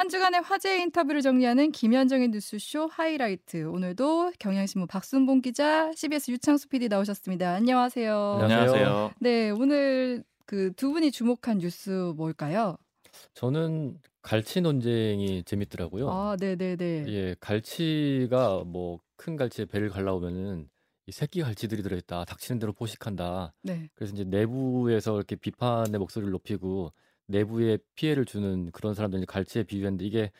한 주간의 화제 인터뷰를 정리하는 김현정의 뉴스쇼 하이라이트. 오늘도 경향신문 박순봉 기자, CBS 유창수 PD 나오셨습니다. 안녕하세요. 안녕하세요. 네, 오늘 그 두 분이 주목한 뉴스 뭘까요? 저는 갈치 논쟁이 재밌더라고요. 아, 네, 네, 네. 예, 갈치가 뭐 큰 갈치에 배를 갈라오면은 이 새끼 갈치들이 들어있다. 닥치는 대로 포식한다. 네. 그래서 이제 내부에서 이렇게 비판의 목소리를 높이고 내부에 피해를 주는 그런 사람들이 갈치에 비유했는데 이게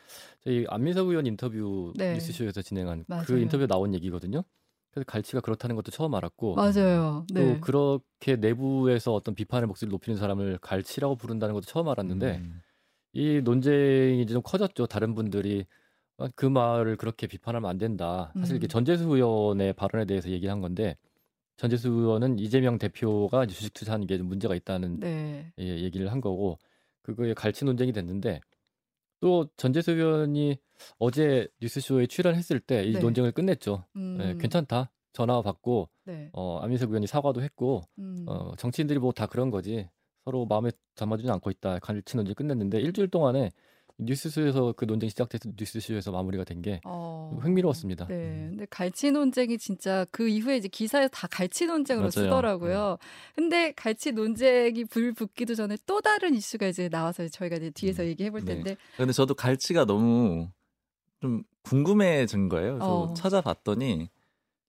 저희 안민석 의원 인터뷰 네. 뉴스쇼에서 진행한 그 맞아요. 인터뷰에 나온 얘기거든요. 그래서 갈치가 그렇다는 것도 처음 알았고 맞아요. 또 네. 그렇게 내부에서 어떤 비판의 목소리를 높이는 사람을 갈치라고 부른다는 것도 처음 알았는데 음. 이 논쟁이 이제 좀 커졌죠. 다른 분들이 아, 그 말을 그렇게 비판하면 안 된다. 사실 이게 음. 전재수 의원의 발언에 대해서 얘기한 건데 전재수 의원은 이재명 대표가 주식 투자하는 게 좀 문제가 있다는 네. 예, 얘기를 한 거고 그거에 갈치 논쟁이 됐는데 또 전재수 의원이 어제 뉴스쇼에 출연했을 때이 네. 논쟁을 끝냈죠. 음. 예, 괜찮다. 전화 받고 네. 어, 안민석 의원이 사과도 했고 음. 어, 정치인들이 뭐 다 그런 거지 서로 마음에 담아주지 않고 있다. 갈치 논쟁 끝냈는데 일주일 동안에 뉴스쇼에서 그 논쟁이 시작돼서 뉴스쇼에서 마무리가 된게 어. 흥미로웠습니다. 네. 근데 갈치 논쟁이 진짜 그 이후에 이제 기사에 다 갈치 논쟁으로 맞아요. 쓰더라고요. 근데 갈치 논쟁이 불 붙기도 전에 또 다른 이슈가 이제 나와서 저희가 이제 뒤에서 음. 얘기해 볼 네. 텐데. 근데 저도 갈치가 너무 좀 궁금해진 거예요. 그래서 어. 찾아봤더니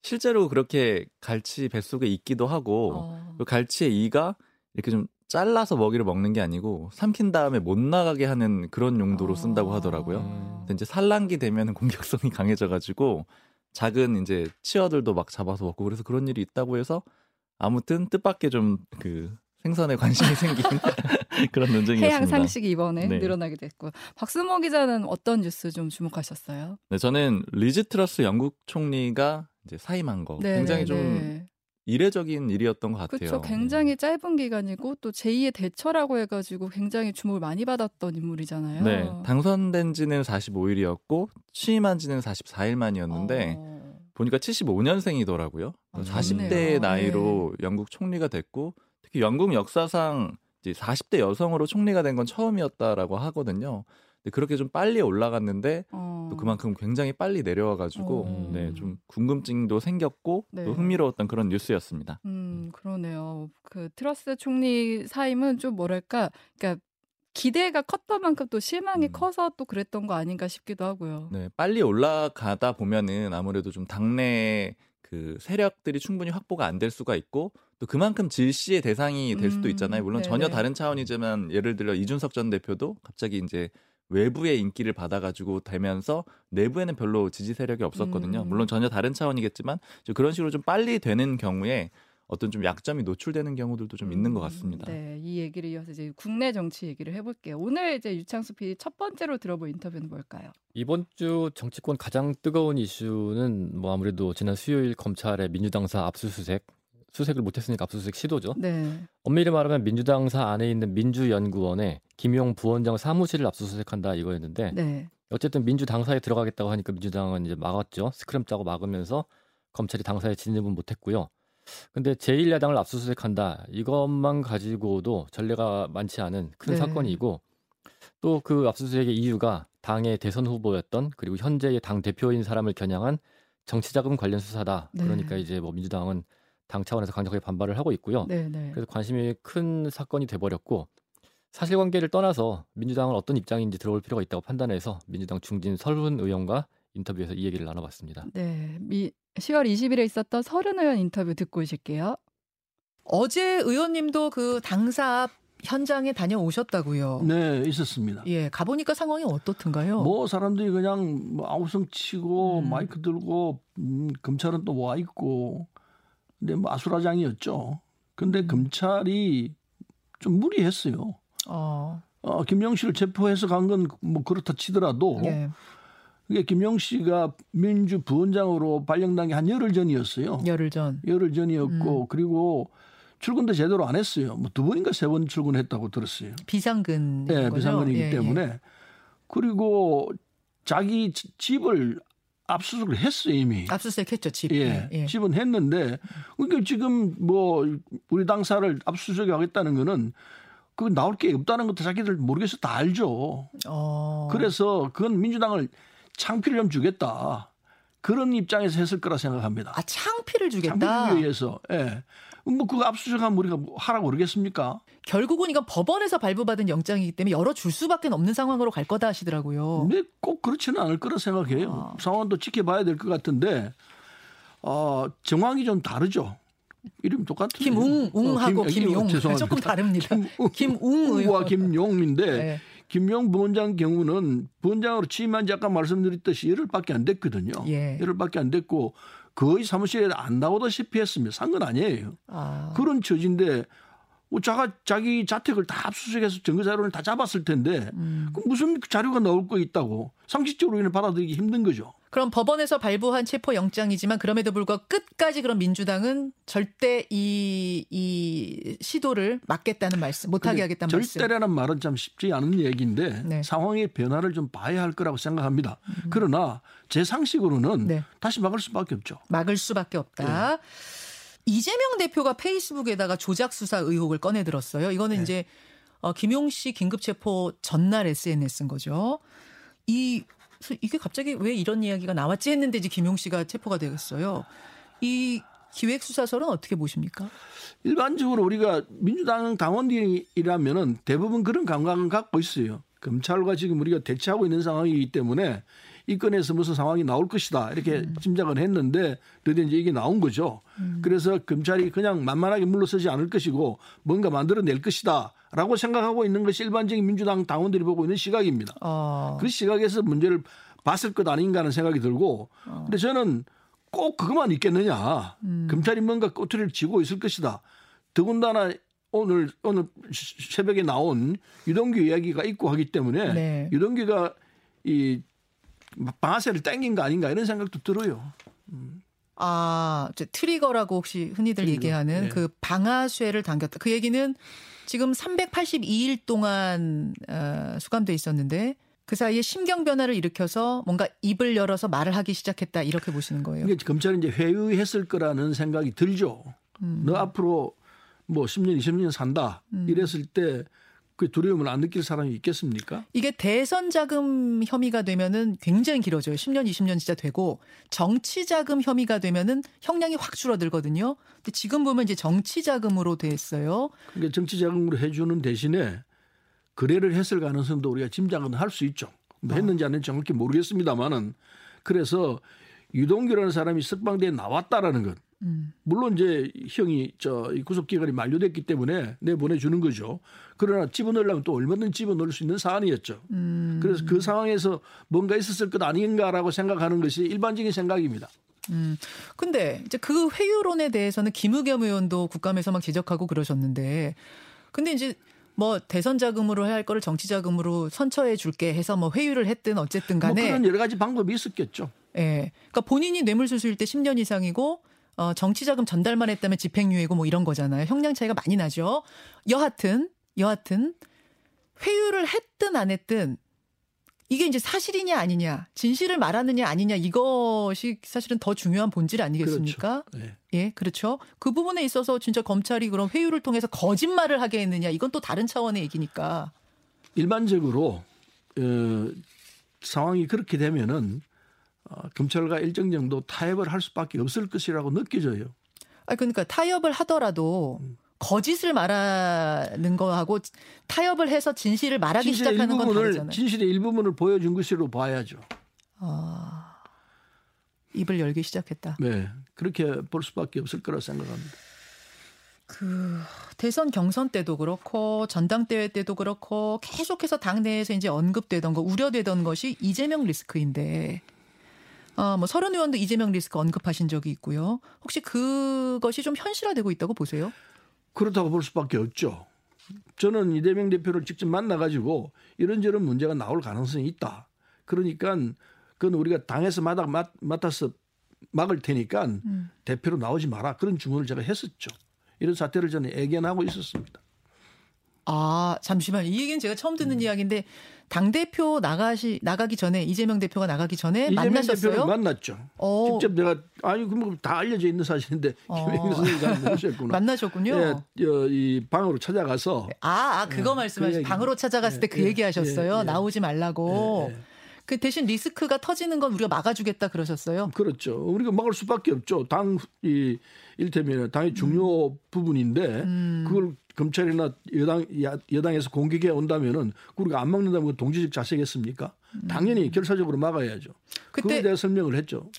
실제로 그렇게 갈치 뱃속에 있기도 하고 어. 그 갈치의 이가 이렇게 좀 잘라서 먹이를 먹는 게 아니고 삼킨 다음에 못 나가게 하는 그런 용도로 쓴다고 하더라고요. 어. 근데 이제 산란기 되면 공격성이 강해져가지고 작은 이제 치어들도 막 잡아서 먹고 그래서 그런 일이 있다고 해서 아무튼 뜻밖의 좀 그 생선에 관심이 생긴 그런 논쟁이었습니다. 해양 상식이 이번에 네. 늘어나게 됐고 박수모 기자는 어떤 뉴스 좀 주목하셨어요? 네, 저는 리즈 트러스 영국 총리가 이제 사임한 거 네, 굉장히 네, 좀 네. 이례적인 일이었던 것 같아요. 그렇죠. 굉장히 짧은 기간이고 또 제2의 대처라고 해가지고 굉장히 주목을 많이 받았던 인물이잖아요. 네, 당선된 지는 45일이었고 취임한 지는 44일 만이었는데 어. 보니까 75년생이더라고요. 아, 40대의 좋네요. 나이로 영국 총리가 됐고 특히 영국 역사상 이제 40대 여성으로 총리가 된 건 처음이었다라고 하거든요. 근데 그렇게 좀 빨리 올라갔는데 어. 또 그만큼 굉장히 빨리 내려와가지고 어. 네, 좀 궁금증도 생겼고 네. 또 흥미로웠던 그런 뉴스였습니다. 음, 그러네요. 그 트러스 총리 사임은 좀 뭐랄까, 그러니까 기대가 컸던 만큼 또 실망이 음. 커서 또 그랬던 거 아닌가 싶기도 하고요. 네, 빨리 올라가다 보면은 아무래도 좀 당내 그 세력들이 충분히 확보가 안 될 수가 있고 또 그만큼 질시의 대상이 될 수도 음, 있잖아요. 물론 네네. 전혀 다른 차원이지만 예를 들어 이준석 전 대표도 갑자기 이제 외부의 인기를 받아가지고 되면서 내부에는 별로 지지 세력이 없었거든요. 음. 물론 전혀 다른 차원이겠지만 좀 그런 식으로 좀 빨리 되는 경우에 어떤 좀 약점이 노출되는 경우들도 좀 있는 것 음, 같습니다. 네, 이 얘기를 이어서 이제 국내 정치 얘기를 해볼게요. 오늘 이제 유창수 PD 첫 번째로 들어볼 인터뷰는 뭘까요? 이번 주 정치권 가장 뜨거운 이슈는 뭐 아무래도 지난 수요일 검찰의 민주당사 압수수색 수색을 못했으니까 압수수색 시도죠. 네, 엄밀히 말하면 민주당사 안에 있는 민주연구원에 김용 부원장 사무실을 압수수색한다 이거였는데 네, 어쨌든 민주당사에 들어가겠다고 하니까 민주당은 이제 막았죠. 스크램 짜고 막으면서 검찰이 당사에 진입은 못했고요. 근데 제1야당을 압수수색한다 이것만 가지고도 전례가 많지 않은 큰 네. 사건이고 또 그 압수수색의 이유가 당의 대선 후보였던 그리고 현재의 당 대표인 사람을 겨냥한 정치자금 관련 수사다. 네. 그러니까 이제 뭐 민주당은 당 차원에서 강력하게 반발을 하고 있고요. 네, 네. 그래서 관심이 큰 사건이 돼버렸고 사실관계를 떠나서 민주당은 어떤 입장인지 들어볼 필요가 있다고 판단해서 민주당 중진 설훈 의원과 인터뷰에서 이 얘기를 나눠봤습니다. 네, 미, 10월 20일에 있었던 서른 의원 인터뷰 듣고 오실게요. 어제 의원님도 그 당사 앞 현장에 다녀오셨다고요. 네, 있었습니다. 예, 가보니까 상황이 어떻든가요? 뭐 사람들이 그냥 뭐 아우성 치고 음. 마이크 들고 음, 검찰은 또 와 있고 근데 뭐 아수라장이었죠. 근데 음. 검찰이 좀 무리했어요. 어, 어, 김영 씨를 체포해서 간 건 뭐 그렇다 치더라도 예, 그게 김영 씨가 민주 부원장으로 발령난 게 한 열흘 전이었어요. 열흘 전. 열흘 전이었고 음. 그리고 출근도 제대로 안 했어요. 뭐 두 번인가 세 번 출근했다고 들었어요. 비상근. 네, 거죠? 비상근이기 예, 예. 때문에 그리고 자기 지- 집을 압수수색을 했어요 이미. 압수수색했죠 집. 예, 예. 집은 했는데 그러니까 지금 뭐 우리 당사를 압수수색하겠다는 거는 그 나올 게 없다는 것도 자기들 모르겠어 다 알죠. 어. 그래서 그건 민주당을 창피를 좀 주겠다. 그런 입장에서 했을 거라 생각합니다. 아 창피를 주겠다. 창피를 위해서. 예. 뭐 그거 압수수색하면 우리가 뭐 하라고 그러겠습니까? 결국은 이건 법원에서 발부받은 영장이기 때문에 열어줄 수밖에 없는 상황으로 갈 거다 하시더라고요. 근데 꼭 그렇지는 않을 거라 생각해요. 아. 상황도 지켜봐야 될 것 같은데 어, 정황이 좀 다르죠. 이름 똑같은 김웅 웅하고 어, 김용 죄송합니다. 조금 다릅니다. 김웅 웅과 의원. 김용인데 네. 김용 부원장 경우는 부원장으로 취임한 지 아까 말씀드렸듯이 열흘밖에 안 됐거든요. 예. 열흘밖에 안 됐고 거의 사무실에 안 나오다시피 했습니다. 산 건 아니에요. 아. 그런 처지인데 뭐 자가 자기 자택을 다 압수수색해서 증거 자료를 다 잡았을 텐데 음. 그 무슨 자료가 나올 거 있다고 상식적으로 이는 받아들이기 힘든 거죠. 그럼 법원에서 발부한 체포 영장이지만 그럼에도 불구하고 끝까지 그럼 민주당은 절대 이, 이 시도를 막겠다는 말씀, 못하게 하겠다는 말씀. 절대라는 말은 참 쉽지 않은 얘기인데 네. 상황의 변화를 좀 봐야 할 거라고 생각합니다. 그러나 제 상식으로는 음. 네. 다시 막을 수밖에 없죠. 막을 수밖에 없다. 이재명 대표가 페이스북에다가 조작 수사 의혹을 꺼내 들었어요. 이거는 네. 이제 어, 김용 씨 긴급 체포 전날 SNS인 거죠. 이 이게 갑자기 왜 이런 이야기가 나왔지 했는데 이제 김용 씨가 체포가 되겠어요. 이 기획 수사설은 어떻게 보십니까? 일반적으로 우리가 민주당 당원들이라면은 대부분 그런 감각을 갖고 있어요. 검찰과 지금 우리가 대치하고 있는 상황이기 때문에 이 건에서 무슨 상황이 나올 것이다 이렇게 짐작을 했는데 드디어 이제 이게 나온 거죠. 그래서 검찰이 그냥 만만하게 물러서지 않을 것이고 뭔가 만들어낼 것이다라고 생각하고 있는 것이 일반적인 민주당 당원들이 보고 있는 시각입니다. 어. 그 시각에서 문제를 봤을 것 아닌가 하는 생각이 들고 근데 저는 꼭 그것만 있겠느냐 검찰이 뭔가 꼬투리를 쥐고 있을 것이다 더군다나 오늘 오늘 시- 새벽에 나온 유동규 이야기가 있고 하기 때문에 네. 유동규가 이 방아쇠를 땡긴 거 아닌가 이런 생각도 들어요. 아, 이제 트리거라고 혹시 흔히들 트리거, 얘기하는 네. 그 방아쇠를 당겼다. 그 얘기는 지금 382일 동안 어, 수감돼 있었는데 그 사이에 심경 변화를 일으켜서 뭔가 입을 열어서 말을 하기 시작했다 이렇게 보시는 거예요. 이게 검찰이 이제 회유했을 거라는 생각이 들죠. 음. 너 앞으로 뭐 10년, 20년 산다 이랬을 때 그 두려움을 안 느낄 사람이 있겠습니까? 이게 대선 자금 혐의가 되면은 굉장히 길어져요. 10년, 20년 진짜 되고 정치 자금 혐의가 되면은 형량이 확 줄어들거든요. 근데 지금 보면 이제 정치 자금으로 됐어요. 그러니까 정치 자금으로 해주는 대신에 거래를 했을 가능성도 우리가 짐작은 할 수 있죠. 뭐 했는지 안 했는지 정확히 모르겠습니다만은 그래서 유동규라는 사람이 석방대에 나왔다라는 것. 음. 물론 이제 형이 저이 구속 기간이 만료됐기 때문에 내 보내 주는 거죠. 그러나 집어넣으려면 또 얼마든지 집어넣을 수 있는 사안이었죠. 음. 그래서 그 상황에서 뭔가 있었을 것 아닌가라고 생각하는 것이 일반적인 생각입니다. 음. 근데 이제 그 회유론에 대해서는 김의겸 의원도 국감에서 막 지적하고 그러셨는데 근데 이제 뭐 대선 자금으로 해야 할 거를 정치 자금으로 선처해 줄게 해서 뭐 회유를 했든 어쨌든 뭐 간에 그런 여러 가지 방법이 있었겠죠. 예. 그러니까 본인이 뇌물수수일 때 10년 이상이고 어 정치 자금 전달만 했다면 집행유예고 뭐 이런 거잖아요. 형량 차이가 많이 나죠. 여하튼 여하튼 회유를 했든 안 했든 이게 이제 사실이냐 아니냐, 진실을 말하느냐 아니냐 이것이 사실은 더 중요한 본질 아니겠습니까? 네. 예, 그렇죠. 그 부분에 있어서 진짜 검찰이 그런 회유를 통해서 거짓말을 하게 했느냐 이건 또 다른 차원의 얘기니까. 일반적으로 어, 상황이 그렇게 되면은 어, 검찰과 일정 정도 타협을 할 수밖에 없을 것이라고 느껴져요. 아 그러니까 타협을 하더라도 거짓을 말하는 거하고 타협을 해서 진실을 말하기 진실의 시작하는 건 일부분을 다르잖아요. 진실의 일부분을 보여준 것으로 봐야죠. 아, 입을 열기 시작했다. 네, 그렇게 볼 수밖에 없을 거라 생각합니다. 그 대선 경선 때도 그렇고 전당대회 때도 그렇고 계속해서 당내에서 이제 언급되던 거 우려되던 것이 이재명 리스크인데 어 뭐 서른 의원도 이재명 리스크 언급하신 적이 있고요. 혹시 그것이 좀 현실화되고 있다고 보세요? 그렇다고 볼 수밖에 없죠. 저는 이재명 대표를 직접 만나가지고 이런저런 문제가 나올 가능성이 있다. 그러니까 그건 우리가 당에서 맡, 맡아서 막을 테니까 음. 대표로 나오지 마라. 그런 주문을 제가 했었죠. 이런 사태를 저는 예견하고 있었습니다. 아 잠시만 이 얘기는 제가 처음 듣는 이야기인데 당 대표 나가시 나가기 전에 이재명 대표가 나가기 전에 이재명 만나셨어요? 대표를 만났죠. 어, 직접 내가 아니 그뭐 다 알려져 있는 사실인데 어. 김영희 선생님 잘 모르셨구나. 만나셨군요. 예, 어, 이 방으로 찾아가서 아, 아 그거 예, 말씀하시 그. 방으로 찾아갔을 때그 예, 얘기 하셨어요. 예, 예. 나오지 말라고. 예, 예. 그 대신 리스크가 터지는 건 우리가 막아주겠다 그러셨어요. 그렇죠. 우리가 막을 수밖에 없죠. 당 이 일테면 당의 중요 부분인데 음. 그걸 검찰이나 여당 야- 여당에서 공격해 온다면은 우리가 안 막는다면 그 동지적 자세겠습니까? 당연히 결사적으로 막아야죠. 그거에 음. 그때 대해 설명을 했죠.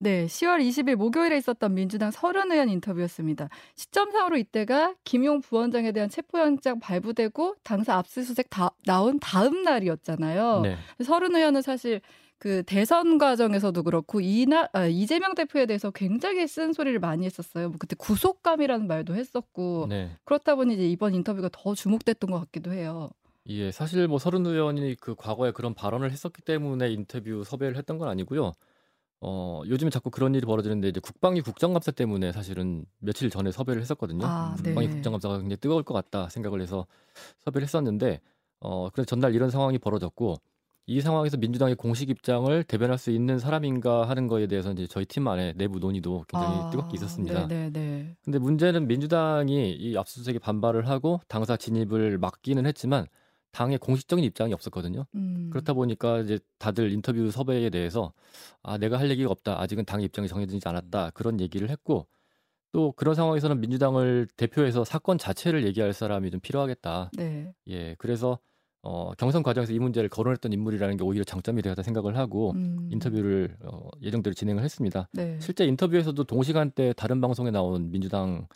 네, 10월 20일 목요일에 있었던 민주당 서른 의원 인터뷰였습니다. 시점상으로 이때가 김용 부원장에 대한 체포영장 발부되고 당사 압수수색 다, 나온 다음 날이었잖아요. 네. 서른 의원은 사실 그 대선 과정에서도 그렇고 이나 아, 이재명 대표에 대해서 굉장히 쓴 소리를 많이 했었어요. 뭐 그때 구속감이라는 말도 했었고 네. 그렇다 보니 이제 이번 인터뷰가 더 주목됐던 것 같기도 해요. 예, 사실 뭐 서른 의원이 그 과거에 그런 발언을 했었기 때문에 인터뷰 섭외를 했던 건 아니고요. 어, 요즘에 자꾸 그런 일이 벌어지는데 이제 국방위 국정감사 때문에 사실은 며칠 전에 섭외를 했었거든요. 아, 네. 국방위 국정감사가 굉장히 뜨거울 것 같다 생각을 해서 섭외를 했었는데 어, 그래서 전날 이런 상황이 벌어졌고 이 상황에서 민주당의 공식 입장을 대변할 수 있는 사람인가 하는 거에 대해서 이제 저희 팀 안에 내부 논의도 굉장히 아, 뜨겁게 있었습니다. 네, 네, 네. 근데 문제는 민주당이 이 압수수색에 반발을 하고 당사 진입을 막기는 했지만 당의 공식적인 입장이 없었거든요. 음. 그렇다 보니까 이제 다들 인터뷰 섭외에 대해서 아 내가 할 얘기가 없다 아직은 당의 입장이 정해지지 않았다 그런 얘기를 했고 또 그런 상황에서는 민주당을 대표해서 사건 자체를 얘기할 사람이 좀 필요하겠다 네. 예 그래서 어, 경선 과정에서 이 문제를 거론했던 인물이라는 게 오히려 장점이 되었다 생각을 하고 음. 인터뷰를 어, 예정대로 진행을 했습니다 네. 실제 인터뷰에서도 동시간대 다른 방송에 나온 민주당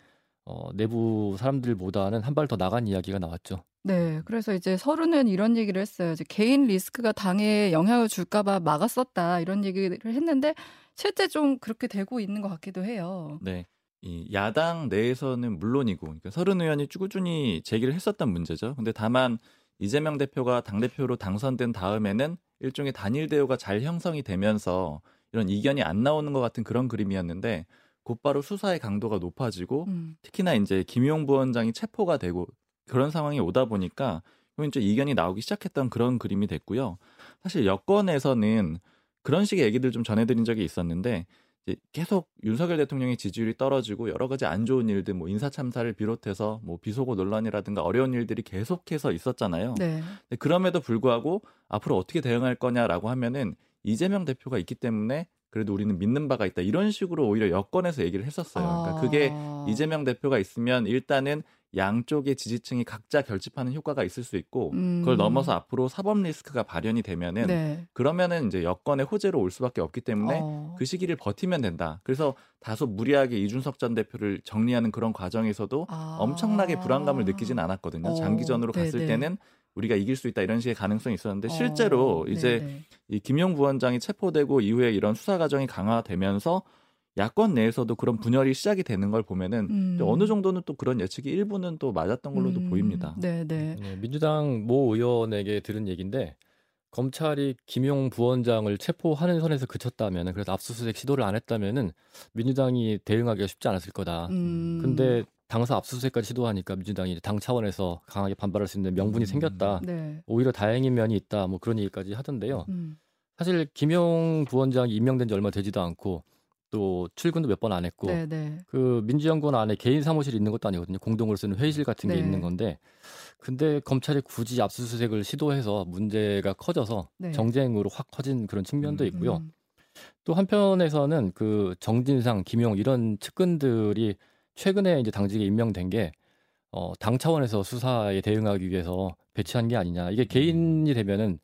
어, 내부 사람들보다는 한 발 더 나간 이야기가 나왔죠. 네, 그래서 이제 서른은 이런 얘기를 했어요. 이제 개인 리스크가 당에 영향을 줄까봐 막았었다 이런 얘기를 했는데 실제 좀 그렇게 되고 있는 것 같기도 해요. 네. 이 야당 내에서는 물론이고 그러니까 서른 의원이 꾸준히 제기를 했었던 문제죠. 근데 다만 이재명 대표가 당 대표로 당선된 다음에는 일종의 단일 대우가 잘 형성이 되면서 이런 이견이 안 나오는 것 같은 그런 그림이었는데 곧바로 수사의 강도가 높아지고 음. 특히나 이제 김용 부원장이 체포가 되고 그런 상황이 오다 보니까 그럼 이제 이견이 나오기 시작했던 그런 그림이 됐고요. 사실 여권에서는 그런 식의 얘기들 좀 전해드린 적이 있었는데 계속 윤석열 대통령의 지지율이 떨어지고 여러 가지 안 좋은 일들, 뭐 인사 참사를 비롯해서 뭐 비속어 논란이라든가 어려운 일들이 계속해서 있었잖아요. 네. 그럼에도 불구하고 앞으로 어떻게 대응할 거냐라고 하면은 이재명 대표가 있기 때문에 그래도 우리는 믿는 바가 있다 이런 식으로 오히려 여권에서 얘기를 했었어요. 그러니까 그게 아. 이재명 대표가 있으면 일단은 양쪽의 지지층이 각자 결집하는 효과가 있을 수 있고 음. 그걸 넘어서 앞으로 사법 리스크가 발현이 되면은 네. 그러면은 이제 여권의 호재로 올 수밖에 없기 때문에 어. 그 시기를 버티면 된다. 그래서 다소 무리하게 이준석 전 대표를 정리하는 그런 과정에서도 아. 엄청나게 불안감을 느끼진 않았거든요. 어, 장기전으로 갔을 네네. 때는 우리가 이길 수 있다 이런 식의 가능성이 있었는데 어, 실제로 이제 네네. 이 김용 부원장이 체포되고 이후에 이런 수사 과정이 강화되면서 야권 내에서도 그런 분열이 시작이 되는 걸 보면은 음. 어느 정도는 또 그런 예측이 일부는 또 맞았던 걸로도 음. 보입니다. 네, 네. 네, 민주당 모 의원에게 들은 얘기인데 검찰이 김용 부원장을 체포하는 선에서 그쳤다면 그래서 압수수색 시도를 안 했다면은 민주당이 대응하기가 쉽지 않았을 거다. 음. 근데 당사 압수수색까지 시도하니까 민주당이 당 차원에서 강하게 반발할 수 있는 명분이 음. 생겼다. 네. 오히려 다행인 면이 있다. 뭐 그런 얘기까지 하던데요. 음. 사실 김용 부원장이 임명된 지 얼마 되지도 않고 또 출근도 몇 번 안 했고 네, 네. 그 민주연구원 안에 개인 사무실이 있는 것도 아니거든요. 공동으로 쓰는 회의실 같은 게 네. 있는 건데 근데 검찰이 굳이 압수수색을 시도해서 문제가 커져서 네. 정쟁으로 확 커진 그런 측면도 음. 있고요. 음. 또 한편에서는 그 정진상, 김용 이런 측근들이 최근에 이제 당직에 임명된 게 어, 당 차원에서 수사에 대응하기 위해서 배치한 게 아니냐. 이게 개인이 되면은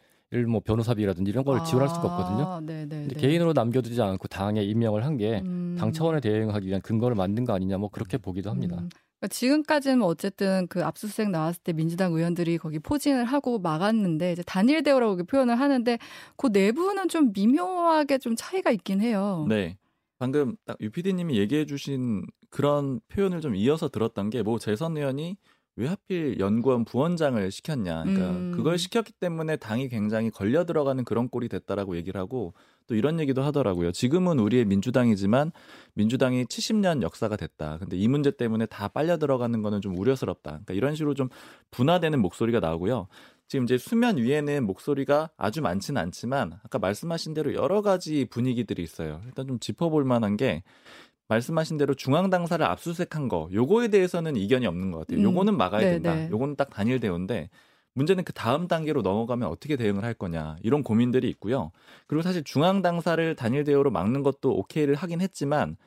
뭐 변호사비라든지 이런 걸 지원할 수가 없거든요. 아, 네, 네. 근데 네. 개인으로 남겨두지 않고 당에 임명을 한 게당 음. 차원에 대응하기 위한 근거를 만든 거 아니냐 뭐 그렇게 보기도 합니다. 음. 그러니까 지금까지는 뭐 어쨌든 그 압수수색 나왔을 때 민주당 의원들이 거기 포진을 하고 막았는데 이제 단일 대우라고 표현을 하는데 그 내부는 좀 미묘하게 좀 차이가 있긴 해요. 네. 방금 딱 유피디님이 얘기해 주신 그런 표현을 좀 이어서 들었던 게 뭐 재선 의원이 왜 하필 연구원 부원장을 시켰냐. 그러니까 음. 그걸 시켰기 때문에 당이 굉장히 걸려 들어가는 그런 꼴이 됐다라고 얘기를 하고 또 이런 얘기도 하더라고요. 지금은 우리의 민주당이지만 민주당이 70년 역사가 됐다. 근데 이 문제 때문에 다 빨려 들어가는 거는 좀 우려스럽다. 그러니까 이런 식으로 좀 분화되는 목소리가 나오고요. 지금 이제 수면 위에는 목소리가 아주 많지는 않지만 아까 말씀하신 대로 여러 가지 분위기들이 있어요. 일단 좀 짚어볼 만한 게 말씀하신 대로 중앙 당사를 압수수색한 거 요거에 대해서는 이견이 없는 것 같아요. 음, 요거는 막아야 네, 된다. 네. 요거는 딱 단일 대우인데 문제는 그 다음 단계로 넘어가면 어떻게 대응을 할 거냐 이런 고민들이 있고요. 그리고 사실 중앙 당사를 단일 대우로 막는 것도 오케이를 하긴 했지만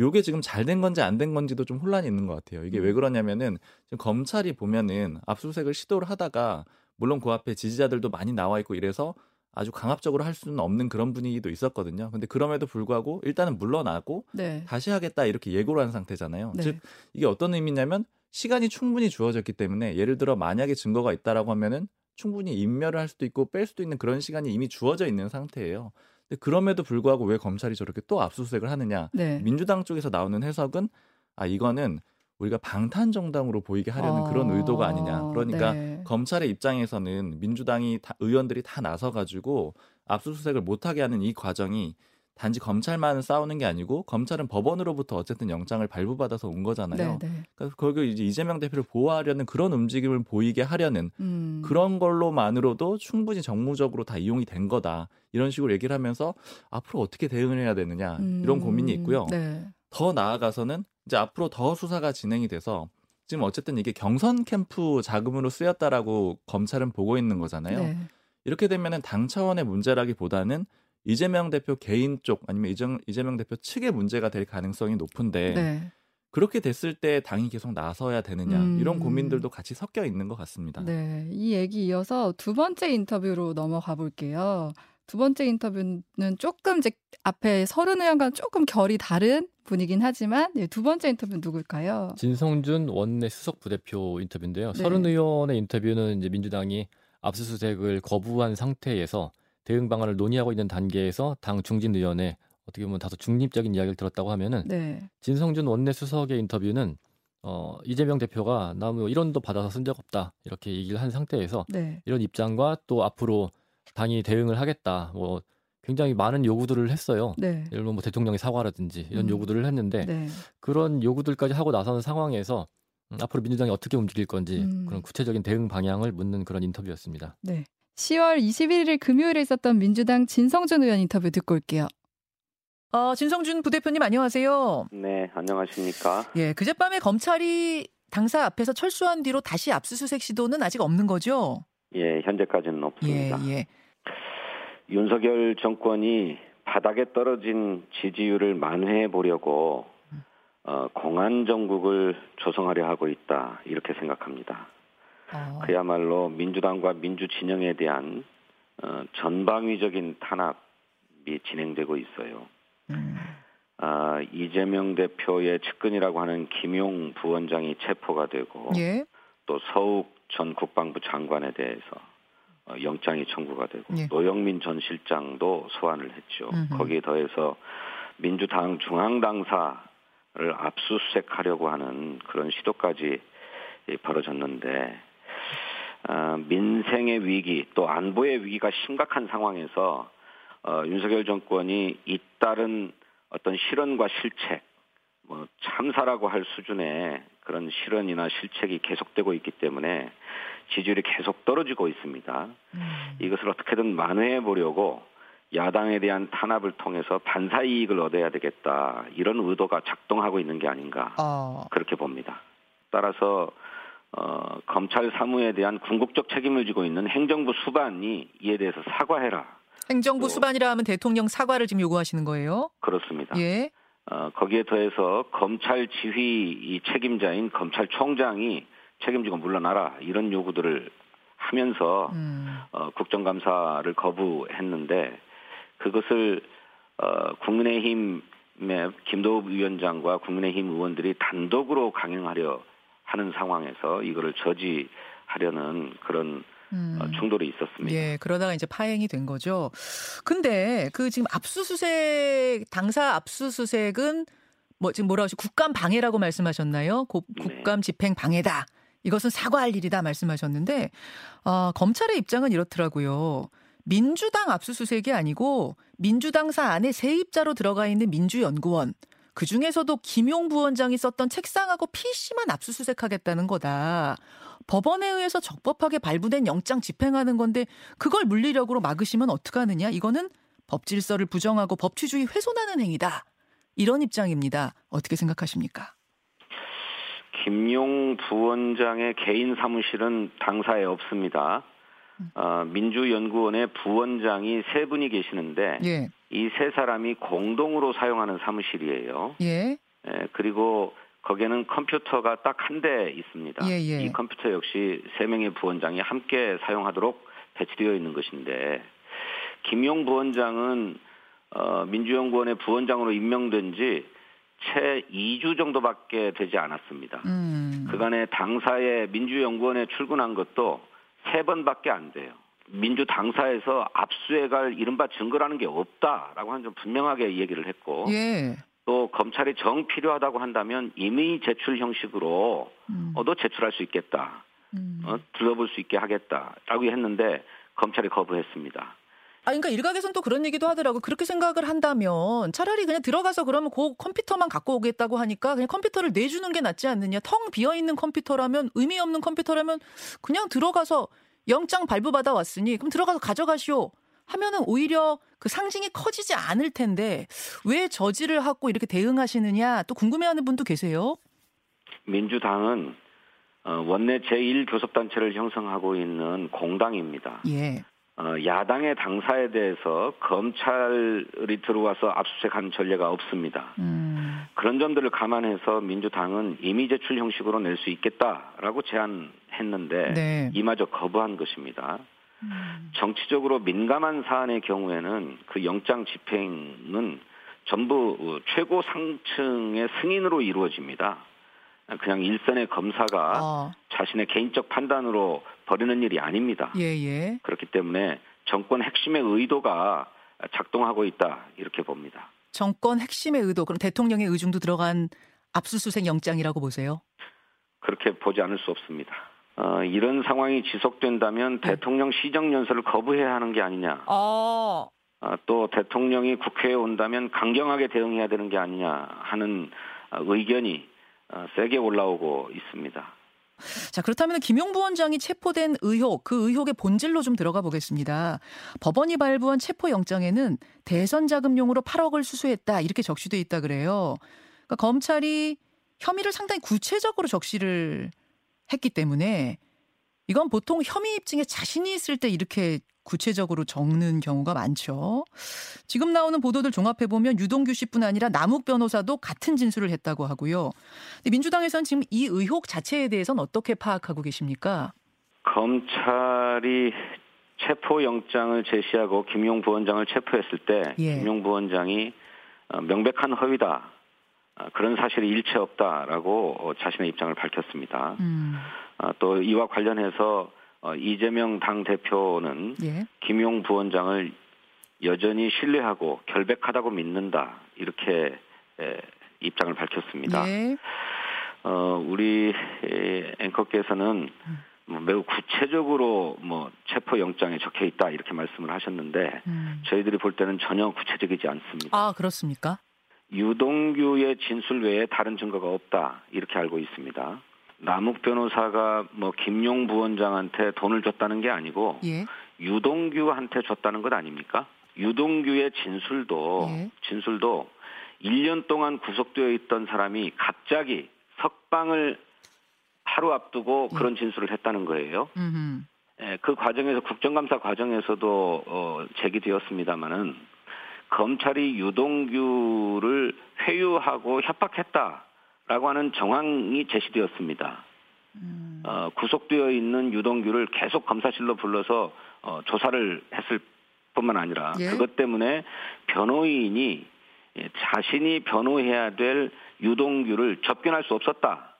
요게 지금 잘 된 건지 안 된 건지도 좀 혼란이 있는 것 같아요. 이게 왜 그러냐면은 지금 검찰이 보면은 압수수색을 시도를 하다가 물론 그 앞에 지지자들도 많이 나와 있고 이래서 아주 강압적으로 할 수는 없는 그런 분위기도 있었거든요. 근데 그럼에도 불구하고 일단은 물러나고 네. 다시 하겠다 이렇게 예고를 한 상태잖아요. 네. 즉 이게 어떤 의미냐면 시간이 충분히 주어졌기 때문에 예를 들어 만약에 증거가 있다라고 하면은 충분히 인멸을 할 수도 있고 뺄 수도 있는 그런 시간이 이미 주어져 있는 상태예요. 근데 그럼에도 불구하고 왜 검찰이 저렇게 또 압수수색을 하느냐? 네. 민주당 쪽에서 나오는 해석은 아 이거는 우리가 방탄 정당으로 보이게 하려는 그런 어, 의도가 아니냐. 그러니까 네. 검찰의 입장에서는 민주당이 다, 의원들이 다 나서 가지고 압수수색을 못하게 하는 이 과정이 단지 검찰만 싸우는 게 아니고 검찰은 법원으로부터 어쨌든 영장을 발부받아서 온 거잖아요. 네, 네. 그러니까 거기 이제 이재명 대표를 보호하려는 그런 움직임을 보이게 하려는 음. 그런 걸로만으로도 충분히 정무적으로 다 이용이 된 거다. 이런 식으로 얘기를 하면서 앞으로 어떻게 대응을 해야 되느냐 이런 음. 고민이 있고요. 네. 더 나아가서는 이제 앞으로 더 수사가 진행이 돼서 지금 어쨌든 이게 경선 캠프 자금으로 쓰였다라고 검찰은 보고 있는 거잖아요. 네. 이렇게 되면은 당 차원의 문제라기보다는 이재명 대표 개인 쪽 아니면 이정, 이재명 대표 측의 문제가 될 가능성이 높은데 네. 그렇게 됐을 때 당이 계속 나서야 되느냐 음. 이런 고민들도 같이 섞여 있는 것 같습니다. 네. 이 얘기 이어서 두 번째 인터뷰로 넘어가 볼게요. 두 번째 인터뷰는 조금 이제 앞에 서른 의원과는 조금 결이 다른 분이긴 하지만 네, 두 번째 인터뷰는 누굴까요? 진성준 원내 수석 부대표 인터뷰인데요. 네. 서른 의원의 인터뷰는 이제 민주당이 압수수색을 거부한 상태에서 대응 방안을 논의하고 있는 단계에서 당 중진 의원의 어떻게 보면 다소 중립적인 이야기를 들었다고 하면은 네. 진성준 원내 수석의 인터뷰는 어, 이재명 대표가 나뭐 이런도 받아서 쓴 적 없다 이렇게 얘기를 한 상태에서 네. 이런 입장과 또 앞으로 당이 대응을 하겠다 뭐 굉장히 많은 요구들을 했어요. 네. 예를 들면 뭐 대통령의 사과라든지 이런 음. 요구들을 했는데 네. 그런 요구들까지 하고 나서는 상황에서 음, 앞으로 민주당이 어떻게 움직일 건지 음. 그런 구체적인 대응 방향을 묻는 그런 인터뷰였습니다. 네. 10월 21일 금요일에 있었던 민주당 진성준 의원 인터뷰 듣고 올게요. 어, 진성준 부대표님 안녕하세요. 네, 안녕하십니까. 예, 그젯밤에 검찰이 당사 앞에서 철수한 뒤로 다시 압수수색 시도는 아직 없는 거죠? 예, 현재까지는 예, 없습니다. 예. 윤석열 정권이 바닥에 떨어진 지지율을 만회해 보려고 어, 공안 정국을 조성하려 하고 있다 이렇게 생각합니다. 어, 그야말로 민주당과 민주 진영에 대한 어, 전방위적인 탄압이 진행되고 있어요. 음, 아, 이재명 대표의 측근이라고 하는 김용 부원장이 체포가 되고 예, 또 서욱 전 국방부 장관에 대해서 어, 영장이 청구가 되고 예. 노영민 전 실장도 소환을 했죠. 음흠. 거기에 더해서 민주당 중앙당사를 압수수색하려고 하는 그런 시도까지 예, 벌어졌는데 아, 민생의 위기 또 안보의 위기가 심각한 상황에서 어, 윤석열 정권이 잇따른 어떤 실언과 실책 뭐 참사라고 할 수준의 그런 실언이나 실책이 계속되고 있기 때문에 지지율이 계속 떨어지고 있습니다. 음, 이것을 어떻게든 만회해 보려고 야당에 대한 탄압을 통해서 반사 이익을 얻어야 되겠다 이런 의도가 작동하고 있는 게 아닌가 어, 그렇게 봅니다. 따라서 어, 검찰 사무에 대한 궁극적 책임을 지고 있는 행정부 수반이 이에 대해서 사과해라 행정부 또- 수반이라 하면 대통령 사과를 지금 요구하시는 거예요? 그렇습니다. 예, 어, 거기에 더해서 검찰 지휘 이 책임자인 검찰총장이 책임지고 물러나라 이런 요구들을 하면서 음, 어, 국정감사를 거부했는데 그것을 어, 국민의힘의 김도읍 위원장과 국민의힘 의원들이 단독으로 강행하려 하는 상황에서 이거를 저지하려는 그런 음. 어, 충돌이 있었습니다. 예, 그러다가 이제 파행이 된 거죠. 근데 그 지금 압수수색, 당사 압수수색은 뭐 지금 뭐라고 하시 국감 방해라고 말씀하셨나요? 고- 네. 국감 집행 방해다. 이것은 사과할 일이다 말씀하셨는데, 어, 검찰의 입장은 이렇더라고요. 민주당 압수수색이 아니고 민주당사 안에 세입자로 들어가 있는 민주연구원 그 중에서도 김용 부원장이 썼던 책상하고 PC만 압수수색하겠다는 거다. 법원에 의해서 적법하게 발부된 영장 집행하는 건데 그걸 물리력으로 막으시면 어떡하느냐? 이거는 법 질서를 부정하고 법치주의 훼손하는 행위다. 이런 입장입니다. 어떻게 생각하십니까? 김용 부원장의 개인 사무실은 당사에 없습니다. 어, 민주연구원의 부원장이 세 분이 계시는데 예. 이세 사람이 공동으로 사용하는 사무실이에요. 예. 예, 그리고 거기에는 컴퓨터가 딱 한 대 있습니다. 예, 예. 이 컴퓨터 역시 세 명의 부원장이 함께 사용하도록 배치되어 있는 것인데 김용 부원장은 어, 민주연구원의 부원장으로 임명된 지 채 2주 정도밖에 되지 않았습니다. 음. 그간에 당사에 민주연구원에 출근한 것도 세 번밖에 안 돼요. 민주 당사에서 압수해갈 이른바 증거라는 게 없다라고 한점 분명하게 얘기를 했고 예. 또 검찰이 정 필요하다고 한다면 임의 제출 형식으로 음. 어, 너 제출할 수 있겠다. 음. 어, 들어볼 수 있게 하겠다라고 했는데 검찰이 거부했습니다. 아, 그러니까 일각에서는 또 그런 얘기도 하더라고. 그렇게 생각을 한다면 차라리 그냥 들어가서 그러면 그 컴퓨터만 갖고 오겠다고 하니까 그냥 컴퓨터를 내주는 게 낫지 않느냐. 텅 비어 있는 컴퓨터라면 의미 없는 컴퓨터라면 그냥 들어가서 영장 발부받아 왔으니 그럼 들어가서 가져가시오. 하면은 오히려 그 상징이 커지지 않을 텐데 왜 저지를 하고 이렇게 대응하시느냐 또 궁금해하는 분도 계세요. 민주당은 어, 원내 제1교섭단체를 형성하고 있는 공당입니다. 예. 어, 야당의 당사에 대해서 검찰이 들어와서 압수수색하는 전례가 없습니다. 음. 그런 점들을 감안해서 민주당은 임의 제출 형식으로 낼 수 있겠다라고 제안했는데 네. 이마저 거부한 것입니다. 음. 정치적으로 민감한 사안의 경우에는 그 영장 집행은 전부 최고 상층의 승인으로 이루어집니다. 그냥 일선의 검사가 어. 자신의 개인적 판단으로 벌이는 일이 아닙니다. 예, 예. 그렇기 때문에 정권 핵심의 의도가 작동하고 있다 이렇게 봅니다. 정권 핵심의 의도 그럼 대통령의 의중도 들어간 압수수색 영장이라고 보세요. 그렇게 보지 않을 수 없습니다. 어, 이런 상황이 지속된다면 네. 대통령 시정연설을 거부해야 하는 게 아니냐. 어. 어, 또 대통령이 국회에 온다면 강경하게 대응해야 되는 게 아니냐 하는 어, 의견이 어, 세게 올라오고 있습니다. 자, 그렇다면 김용 부원장이 체포된 의혹, 그 의혹의 본질로 좀 들어가 보겠습니다. 법원이 발부한 체포 영장에는 대선 자금용으로 8억을 수수했다 이렇게 적시돼 있다 그래요. 그러니까 검찰이 혐의를 상당히 구체적으로 적시를 했기 때문에 이건 보통 혐의 입증에 자신이 있을 때 이렇게 구체적으로 적는 경우가 많죠. 지금 나오는 보도들 종합해 보면 유동규 씨뿐 아니라 남욱 변호사도 같은 진술을 했다고 하고요. 근데 민주당에서는 지금 이 의혹 자체에 대해서는 어떻게 파악하고 계십니까? 검찰이 체포 영장을 제시하고 김용 부원장을 체포했을 때 예. 김용 부원장이 어, 명백한 허위다. 어, 그런 사실이 일체 없다라고 어, 자신의 입장을 밝혔습니다. 음, 아, 또 이와 관련해서 어, 이재명 당 대표는 예. 김용 부원장을 여전히 신뢰하고 결백하다고 믿는다 이렇게 에, 입장을 밝혔습니다. 예. 어, 우리 에, 앵커께서는 뭐 매우 구체적으로 뭐 체포 영장에 적혀 있다 이렇게 말씀을 하셨는데 음. 저희들이 볼 때는 전혀 구체적이지 않습니다. 아, 그렇습니까? 유동규의 진술 외에 다른 증거가 없다 이렇게 알고 있습니다. 남욱 변호사가 뭐 김용 부원장한테 돈을 줬다는 게 아니고 예. 유동규한테 줬다는 것 아닙니까? 유동규의 진술도 예. 진술도 1년 동안 구속되어 있던 사람이 갑자기 석방을 하루 앞두고 예. 그런 진술을 했다는 거예요. 음. 예, 그 과정에서 국정감사 과정에서도 어, 제기되었습니다마는 검찰이 유동규를 회유하고 협박했다 라고 하는 정황이 제시되었습니다. 음. 어, 구속되어 있는 유동규를 계속 검사실로 불러서 어, 조사를 했을 뿐만 아니라 예. 그것 때문에 변호인이 예, 자신이 변호해야 될 유동규를 접견할 수 없었다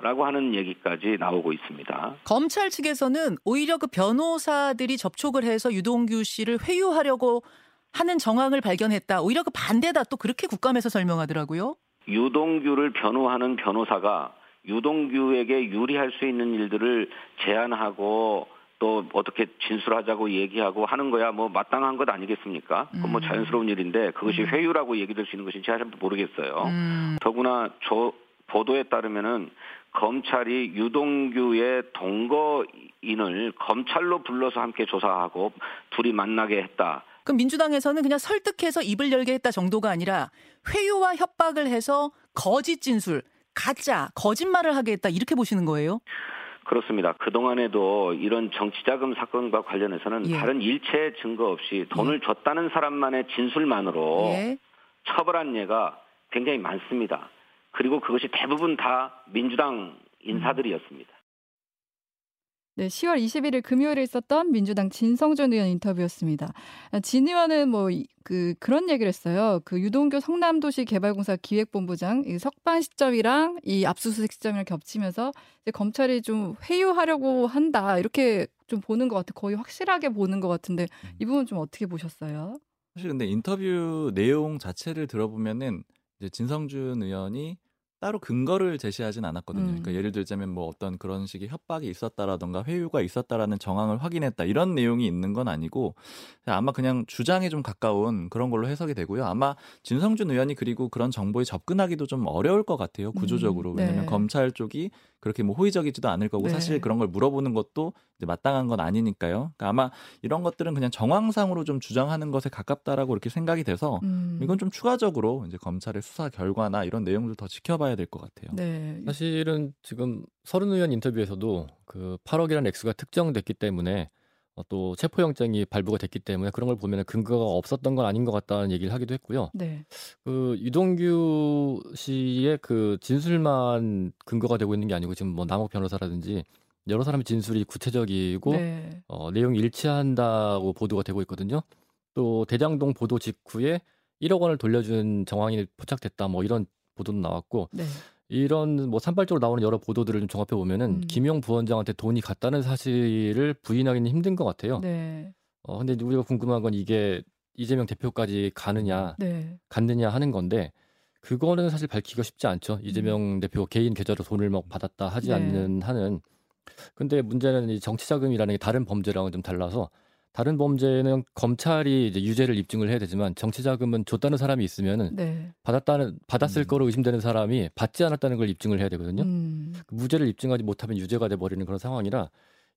라고 하는 얘기까지 나오고 있습니다. 검찰 측에서는 오히려 그 변호사들이 접촉을 해서 유동규 씨를 회유하려고 하는 정황을 발견했다. 오히려 그 반대다. 또 그렇게 국감에서 설명하더라고요. 유동규를 변호하는 변호사가 유동규에게 유리할 수 있는 일들을 제안하고 또 어떻게 진술하자고 얘기하고 하는 거야 뭐 마땅한 것 아니겠습니까? 그건 뭐 음. 자연스러운 일인데 그것이 음. 회유라고 얘기될 수 있는 것인지 잘 모르겠어요. 음. 더구나 저 보도에 따르면은 검찰이 유동규의 동거인을 검찰로 불러서 함께 조사하고 둘이 만나게 했다. 그럼 민주당에서는 그냥 설득해서 입을 열게 했다 정도가 아니라 회유와 협박을 해서 거짓 진술, 가짜, 거짓말을 하게 했다 이렇게 보시는 거예요? 그렇습니다. 그동안에도 이런 정치자금 사건과 관련해서는 예. 다른 일체 증거 없이 돈을 줬다는 사람만의 진술만으로 예. 처벌한 예가 굉장히 많습니다. 그리고 그것이 대부분 다 민주당 인사들이었습니다. 네, 10월 21일 금요일에 있었던 민주당 진성준 의원 인터뷰였습니다. 아, 진 의원은 뭐 그 그런 얘기를 했어요. 그 유동규 성남도시 개발공사 기획본부장 이 석방 시점이랑 이 압수수색 시점이랑 겹치면서 이제 검찰이 좀 회유하려고 한다 이렇게 좀 보는 것 같아. 거의 확실하게 보는 것 같은데 이 부분 좀 어떻게 보셨어요? 사실 근데 인터뷰 내용 자체를 들어보면은 이제 진성준 의원이 따로 근거를 제시하진 않았거든요. 음. 그러니까 예를 들자면 뭐 어떤 그런 식의 협박이 있었다라던가 회유가 있었다라는 정황을 확인했다 이런 내용이 있는 건 아니고 아마 그냥 주장에 좀 가까운 그런 걸로 해석이 되고요. 아마 진성준 의원이 그리고 그런 정보에 접근하기도 좀 어려울 것 같아요. 구조적으로 음, 왜냐하면 네. 검찰 쪽이 그렇게 뭐 호의적이지도 않을 거고 네. 사실 그런 걸 물어보는 것도 이제 마땅한 건 아니니까요. 그러니까 아마 이런 것들은 그냥 정황상으로 좀 주장하는 것에 가깝다라고 이렇게 생각이 돼서 음. 이건 좀 추가적으로 이제 검찰의 수사 결과나 이런 내용들 더 지켜봐야 될 것 같아요. 네. 사실은 지금 서른 의원 인터뷰에서도 그 8억이라는 액수가 특정됐기 때문에 어, 또 체포영장이 발부가 됐기 때문에 그런 걸 보면 근거가 없었던 건 아닌 것 같다는 얘기를 하기도 했고요. 네. 그 유동규 씨의 그 진술만 근거가 되고 있는 게 아니고 지금 뭐 남욱 변호사라든지 여러 사람의 진술이 구체적이고 네. 어, 내용이 일치한다고 보도가 되고 있거든요. 또 대장동 보도 직후에 1억 원을 돌려준 정황이 포착됐다 뭐 이런 보도도 나왔고 네. 이런 뭐 산발적으로 나오는 여러 보도들을 좀 종합해 보면은 음. 김용 부원장한테 돈이 갔다는 사실을 부인하기는 힘든 것 같아요. 네. 어 근데 우리가 궁금한 건 이게 이재명 대표까지 가느냐 네. 갔느냐 하는 건데 그거는 사실 밝히기가 쉽지 않죠. 이재명 대표 개인 계좌로 돈을 막 받았다 하지 네. 않는 한은 근데 문제는 이 정치 자금이라는 게 다른 범죄랑은 좀 달라서 다른 범죄는 검찰이 이제 유죄를 입증을 해야 되지만 정치 자금은 줬다는 사람이 있으면은 네. 받았다는 받았을 음. 거로 의심되는 사람이 받지 않았다는 걸 입증을 해야 되거든요. 음. 그 무죄를 입증하지 못하면 유죄가 돼 버리는 그런 상황이라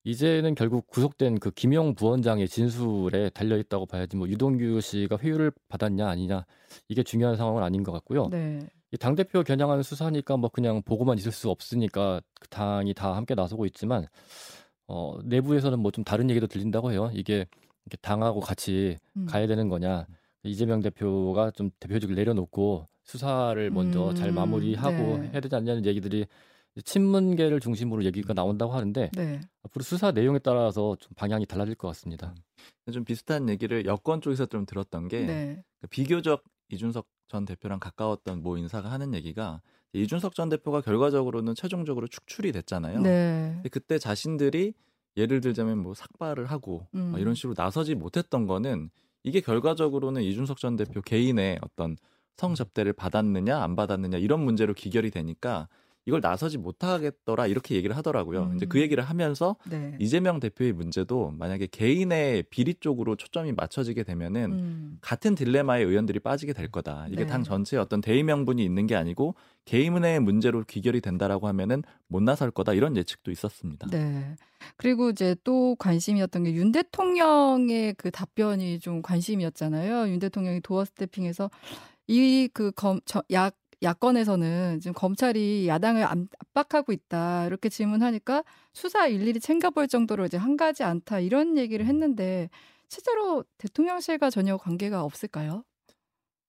이제는 결국 구속된 그 김용 부원장의 진술에 달려 있다고 봐야지 뭐 유동규 씨가 회유를 받았냐 아니냐 이게 중요한 상황은 아닌 것 같고요. 네. 당 대표 겨냥하는 수사니까 뭐 그냥 보고만 있을 수 없으니까 그 당이 다 함께 나서고 있지만 어 내부에서는 뭐 좀 다른 얘기도 들린다고 해요. 이게 이렇게 당하고 같이 음. 가야 되는 거냐 이재명 대표가 좀 대표직을 내려놓고 수사를 먼저 잘 음, 마무리하고 네. 해야 되지 않냐는 얘기들이 친문계를 중심으로 얘기가 나온다고 하는데 네. 앞으로 수사 내용에 따라서 좀 방향이 달라질 것 같습니다. 좀 비슷한 얘기를 여권 쪽에서 좀 들었던 게 네. 그 비교적 이준석 전 대표랑 가까웠던 모 인사가 하는 얘기가 이준석 전 대표가 결과적으로는 최종적으로 축출이 됐잖아요. 네. 그때 자신들이 예를 들자면 뭐 삭발을 하고 음. 막 이런 식으로 나서지 못했던 거는 이게 결과적으로는 이준석 전 대표 개인의 어떤 성 접대를 받았느냐 안 받았느냐 이런 문제로 기결이 되니까 이걸 나서지 못하겠더라 이렇게 얘기를 하더라고요. 음. 이제 그 얘기를 하면서 네. 이재명 대표의 문제도 만약에 개인의 비리 쪽으로 초점이 맞춰지게 되면은 음. 같은 딜레마에 의원들이 빠지게 될 거다. 이게 네. 당 전체에 어떤 대의 명분이 있는 게 아니고 개인의 문제로 귀결이 된다라고 하면은 못 나설 거다 이런 예측도 있었습니다. 네. 그리고 이제 또 관심이었던 게 윤 대통령의 그 답변이 좀 관심이었잖아요. 윤 대통령이 도어 스태핑에서 이 그검약 야권에서는 지금 검찰이 야당을 압- 압박하고 있다 이렇게 질문하니까 수사 일일이 챙겨볼 정도로 이제 한 가지 않다 이런 얘기를 했는데 실제로 대통령실과 전혀 관계가 없을까요?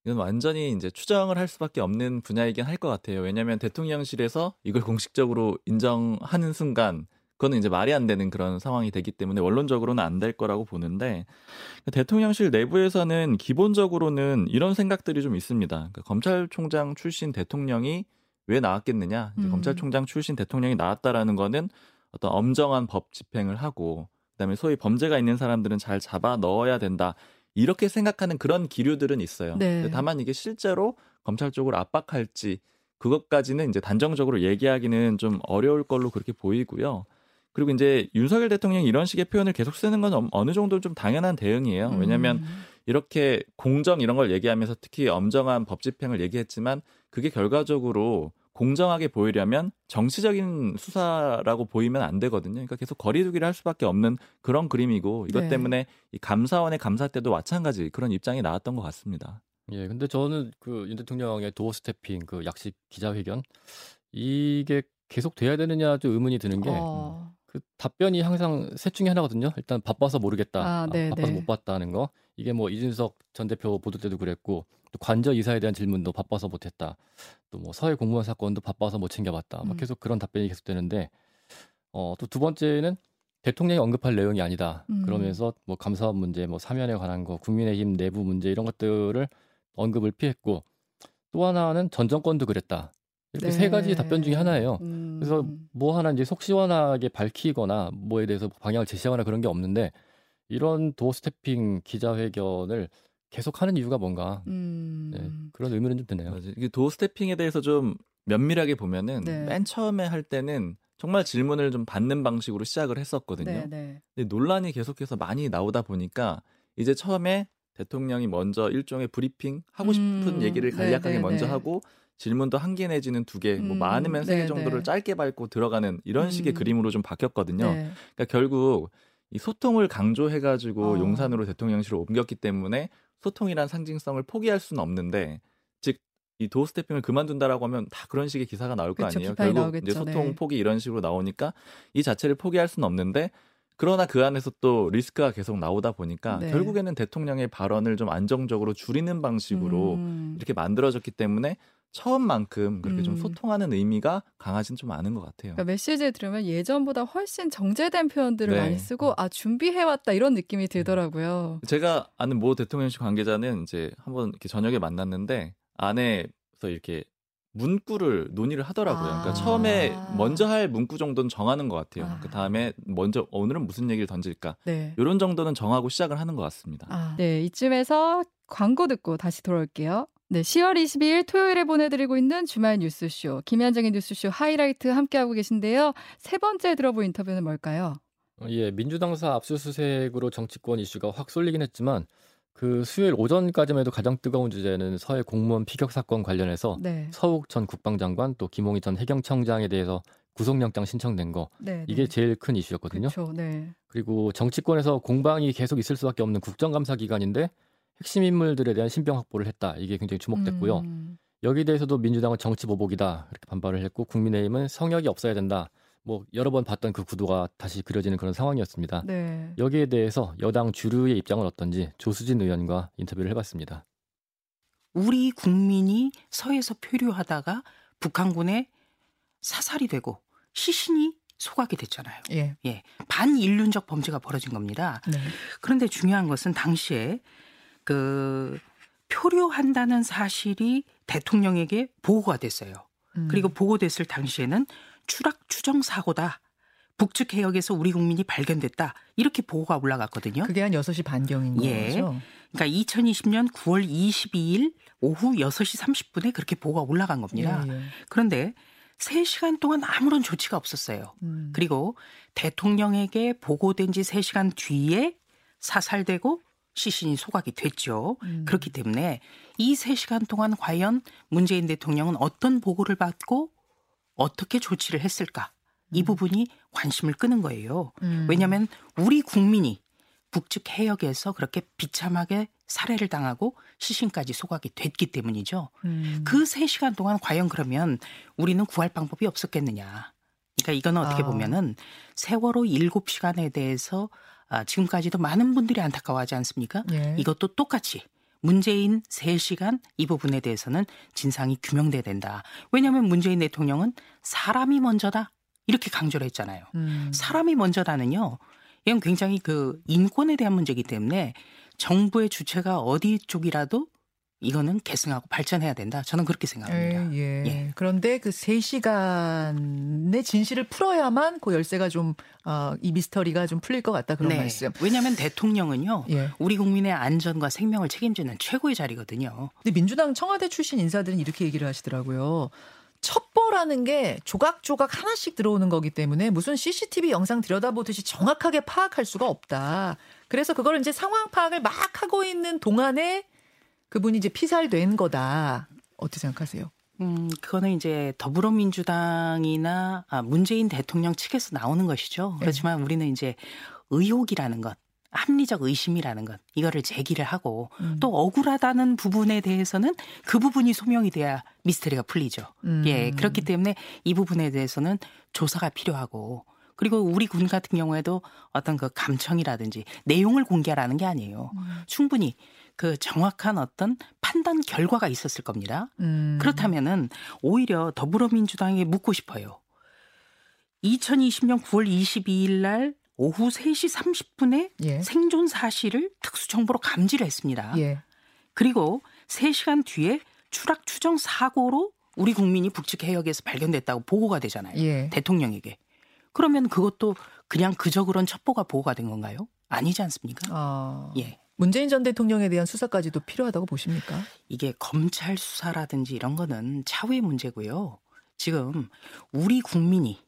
이건 완전히 이제 추정을 할 수밖에 없는 분야이긴 할 것 같아요. 왜냐하면 대통령실에서 이걸 공식적으로 인정하는 순간 그거는 이제 말이 안 되는 그런 상황이 되기 때문에 원론적으로는 안 될 거라고 보는데 대통령실 내부에서는 기본적으로는 이런 생각들이 좀 있습니다. 그러니까 검찰총장 출신 대통령이 왜 나왔겠느냐? 이제 음. 검찰총장 출신 대통령이 나왔다라는 거는 어떤 엄정한 법 집행을 하고 그다음에 소위 범죄가 있는 사람들은 잘 잡아 넣어야 된다. 이렇게 생각하는 그런 기류들은 있어요. 네. 다만 이게 실제로 검찰 쪽으로 압박할지 그것까지는 이제 단정적으로 얘기하기는 좀 어려울 걸로 그렇게 보이고요. 그리고 이제 윤석열 대통령이 이런 식의 표현을 계속 쓰는 건 어느 정도 좀 당연한 대응이에요. 왜냐하면 음. 이렇게 공정 이런 걸 얘기하면서 특히 엄정한 법 집행을 얘기했지만 그게 결과적으로 공정하게 보이려면 정치적인 수사라고 보이면 안 되거든요. 그러니까 계속 거리두기를 할 수밖에 없는 그런 그림이고 이것 네. 때문에 이 감사원의 감사 때도 마찬가지 그런 입장이 나왔던 것 같습니다. 예, 근데 저는 그 윤 대통령의 도어 스태핑 그 약식 기자회견 이게 계속 돼야 되느냐 좀 의문이 드는 게 어. 그 답변이 항상 셋 중에 하나거든요. 일단 바빠서 모르겠다. 아, 아, 네, 바빠서 네. 못 봤다는 거. 이게 뭐 이준석 전 대표 보도 때도 그랬고 또 관저 이사에 대한 질문도 바빠서 못했다. 또 뭐 서해 공무원 사건도 바빠서 못 챙겨봤다. 막 음. 계속 그런 답변이 계속되는데 어, 또 두 번째는 대통령이 언급할 내용이 아니다. 음. 그러면서 뭐 감사원 문제, 뭐 사면에 관한 거, 국민의힘 내부 문제 이런 것들을 언급을 피했고 또 하나는 전 정권도 그랬다. 이렇게 세 가지 답변 중에 하나예요. 음. 그래서 뭐 하나 이제 속 시원하게 밝히거나 뭐에 대해서 방향을 제시하거나 그런 게 없는데 이런 도어 스태핑 기자회견을 계속 하는 이유가 뭔가 음. 네, 그런 의미는 좀 드네요. 맞아요. 이게 도어 스태핑에 대해서 좀 면밀하게 보면은 네. 맨 처음에 할 때는 정말 질문을 좀 받는 방식으로 시작을 했었거든요. 네, 네. 근데 논란이 계속해서 많이 나오다 보니까 이제 처음에 대통령이 먼저 일종의 브리핑 하고 싶은 음, 얘기를 간략하게 네, 네, 먼저 네. 하고 질문도 한 개 내지는 두 개, 뭐 음, 많으면 세개 네, 정도를 네. 짧게 밟고 들어가는 이런 식의 음. 그림으로 좀 바뀌었거든요. 네. 그러니까 결국 이 소통을 강조해가지고 어. 용산으로 대통령실을 옮겼기 때문에 소통이란 상징성을 포기할 수는 없는데 즉 이 도어 스태핑을 그만둔다라고 하면 다 그런 식의 기사가 나올 거 그쵸, 아니에요. 비판이 결국 나오겠죠. 이제 소통 네. 포기 이런 식으로 나오니까 이 자체를 포기할 수는 없는데 그러나 그 안에서 또 리스크가 계속 나오다 보니까 네. 결국에는 대통령의 발언을 좀 안정적으로 줄이는 방식으로 음. 이렇게 만들어졌기 때문에 처음만큼 그렇게 좀 음. 소통하는 의미가 강하진 좀 않은 것 같아요. 그러니까 메시지에 들으면 예전보다 훨씬 정제된 표현들을 네. 많이 쓰고 아 준비해왔다 이런 느낌이 들더라고요. 제가 아는 모 대통령실 관계자는 이제 한번 이렇게 저녁에 만났는데 안에서 이렇게 문구를 논의를 하더라고요. 그러니까 아. 처음에 먼저 할 문구 정도는 정하는 것 같아요. 아. 그 다음에 먼저 오늘은 무슨 얘기를 던질까 네. 이런 정도는 정하고 시작을 하는 것 같습니다. 아, 네, 이쯤에서 광고 듣고 다시 돌아올게요. 네, 10월 22일 토요일에 보내드리고 있는 주말 뉴스쇼 김현정의 뉴스쇼 하이라이트 함께하고 계신데요. 세 번째 들어볼 인터뷰는 뭘까요? 어, 예, 민주당사 압수수색으로 정치권 이슈가 확 쏠리긴 했지만 그 수요일 오전까지만 해도 가장 뜨거운 주제는 서해 공무원 피격 사건 관련해서 네, 서욱 전 국방장관 또 김홍희 전 해경청장에 대해서 구속영장 신청된 거 네, 이게 제일 큰 이슈였거든요. 그렇죠. 네, 그리고 정치권에서 공방이 계속 있을 수밖에 없는 국정감사 기간인데 핵심 인물들에 대한 신병 확보를 했다. 이게 굉장히 주목됐고요. 음, 여기에 대해서도 민주당은 정치 보복이다 이렇게 반발을 했고 국민의힘은 성역이 없어야 된다. 뭐 여러 번 봤던 그 구도가 다시 그려지는 그런 상황이었습니다. 네, 여기에 대해서 여당 주류의 입장은 어떤지 조수진 의원과 인터뷰를 해봤습니다. 우리 국민이 서해에서 표류하다가 북한군에 사살이 되고 시신이 소각이 됐잖아요. 예. 반인륜적 범죄가 벌어진 겁니다. 네. 그런데 중요한 것은 당시에 그 표류한다는 사실이 대통령에게 보고가 됐어요. 음. 그리고 보고됐을 당시에는 추락 추정 사고다. 북측 해역에서 우리 국민이 발견됐다. 이렇게 보고가 올라갔거든요. 그게 한 6시 반경인 예. 거죠. 그러니까 2020년 9월 22일 오후 6시 30분에 그렇게 보고가 올라간 겁니다. 예, 예. 그런데 3시간 동안 아무런 조치가 없었어요. 음. 그리고 대통령에게 보고된 지 3시간 뒤에 사살되고 시신이 소각이 됐죠. 음. 그렇기 때문에 이 3시간 동안 과연 문재인 대통령은 어떤 보고를 받고 어떻게 조치를 했을까? 이 부분이 관심을 끄는 거예요. 음. 왜냐하면 우리 국민이 북측 해역에서 그렇게 비참하게 살해를 당하고 시신까지 소각이 됐기 때문이죠. 음. 그 3시간 동안 과연 그러면 우리는 구할 방법이 없었겠느냐. 그러니까 이거는 어떻게 아. 보면은 세월호 7시간에 대해서 아, 지금까지도 많은 분들이 안타까워하지 않습니까? 예. 이것도 똑같이 문재인 3시간 이 부분에 대해서는 진상이 규명돼야 된다. 왜냐하면 문재인 대통령은 사람이 먼저다. 이렇게 강조를 했잖아요. 음. 사람이 먼저다는요. 이건 굉장히 그 인권에 대한 문제이기 때문에 정부의 주체가 어디 쪽이라도 이거는 계승하고 발전해야 된다. 저는 그렇게 생각합니다. 예, 예. 예. 그런데 그 3시간의 진실을 풀어야만 그 열쇠가 좀, 어, 이 미스터리가 좀 풀릴 것 같다. 그런 네. 말씀. 왜냐하면 대통령은요. 예. 우리 국민의 안전과 생명을 책임지는 최고의 자리거든요. 근데 민주당 청와대 출신 인사들은 이렇게 얘기를 하시더라고요. 첩보라는 게 조각조각 하나씩 들어오는 거기 때문에 무슨 CCTV 영상 들여다보듯이 정확하게 파악할 수가 없다. 그래서 그걸 이제 상황 파악을 막 하고 있는 동안에 그분이 이제 피살된 거다. 어떻게 생각하세요? 음, 그거는 이제 더불어민주당이나 아, 문재인 대통령 측에서 나오는 것이죠. 네. 그렇지만 네. 우리는 이제 의혹이라는 것, 합리적 의심이라는 것, 이거를 제기를 하고 음. 또 억울하다는 부분에 대해서는 그 부분이 소명이 돼야 미스터리가 풀리죠. 음. 예, 그렇기 때문에 이 부분에 대해서는 조사가 필요하고 그리고 우리 군 같은 경우에도 어떤 그 감청이라든지 내용을 공개하라는 게 아니에요. 음. 충분히 그 정확한 어떤 판단 결과가 있었을 겁니다. 음. 그렇다면은 오히려 더불어민주당에 묻고 싶어요. 2020년 9월 22일 날 오후 3시 30분에 예. 생존 사실을 특수정보로 감지를 했습니다. 예. 그리고 3시간 뒤에 추락 추정 사고로 우리 국민이 북측 해역에서 발견됐다고 보고가 되잖아요. 예. 대통령에게. 그러면 그것도 그냥 그저 그런 첩보가 보고가 된 건가요? 아니지 않습니까? 아... 예. 문재인 전 대통령에 대한 수사까지도 필요하다고 보십니까? 이게 검찰 수사라든지 이런 거는 차후의 문제고요. 지금 우리 국민이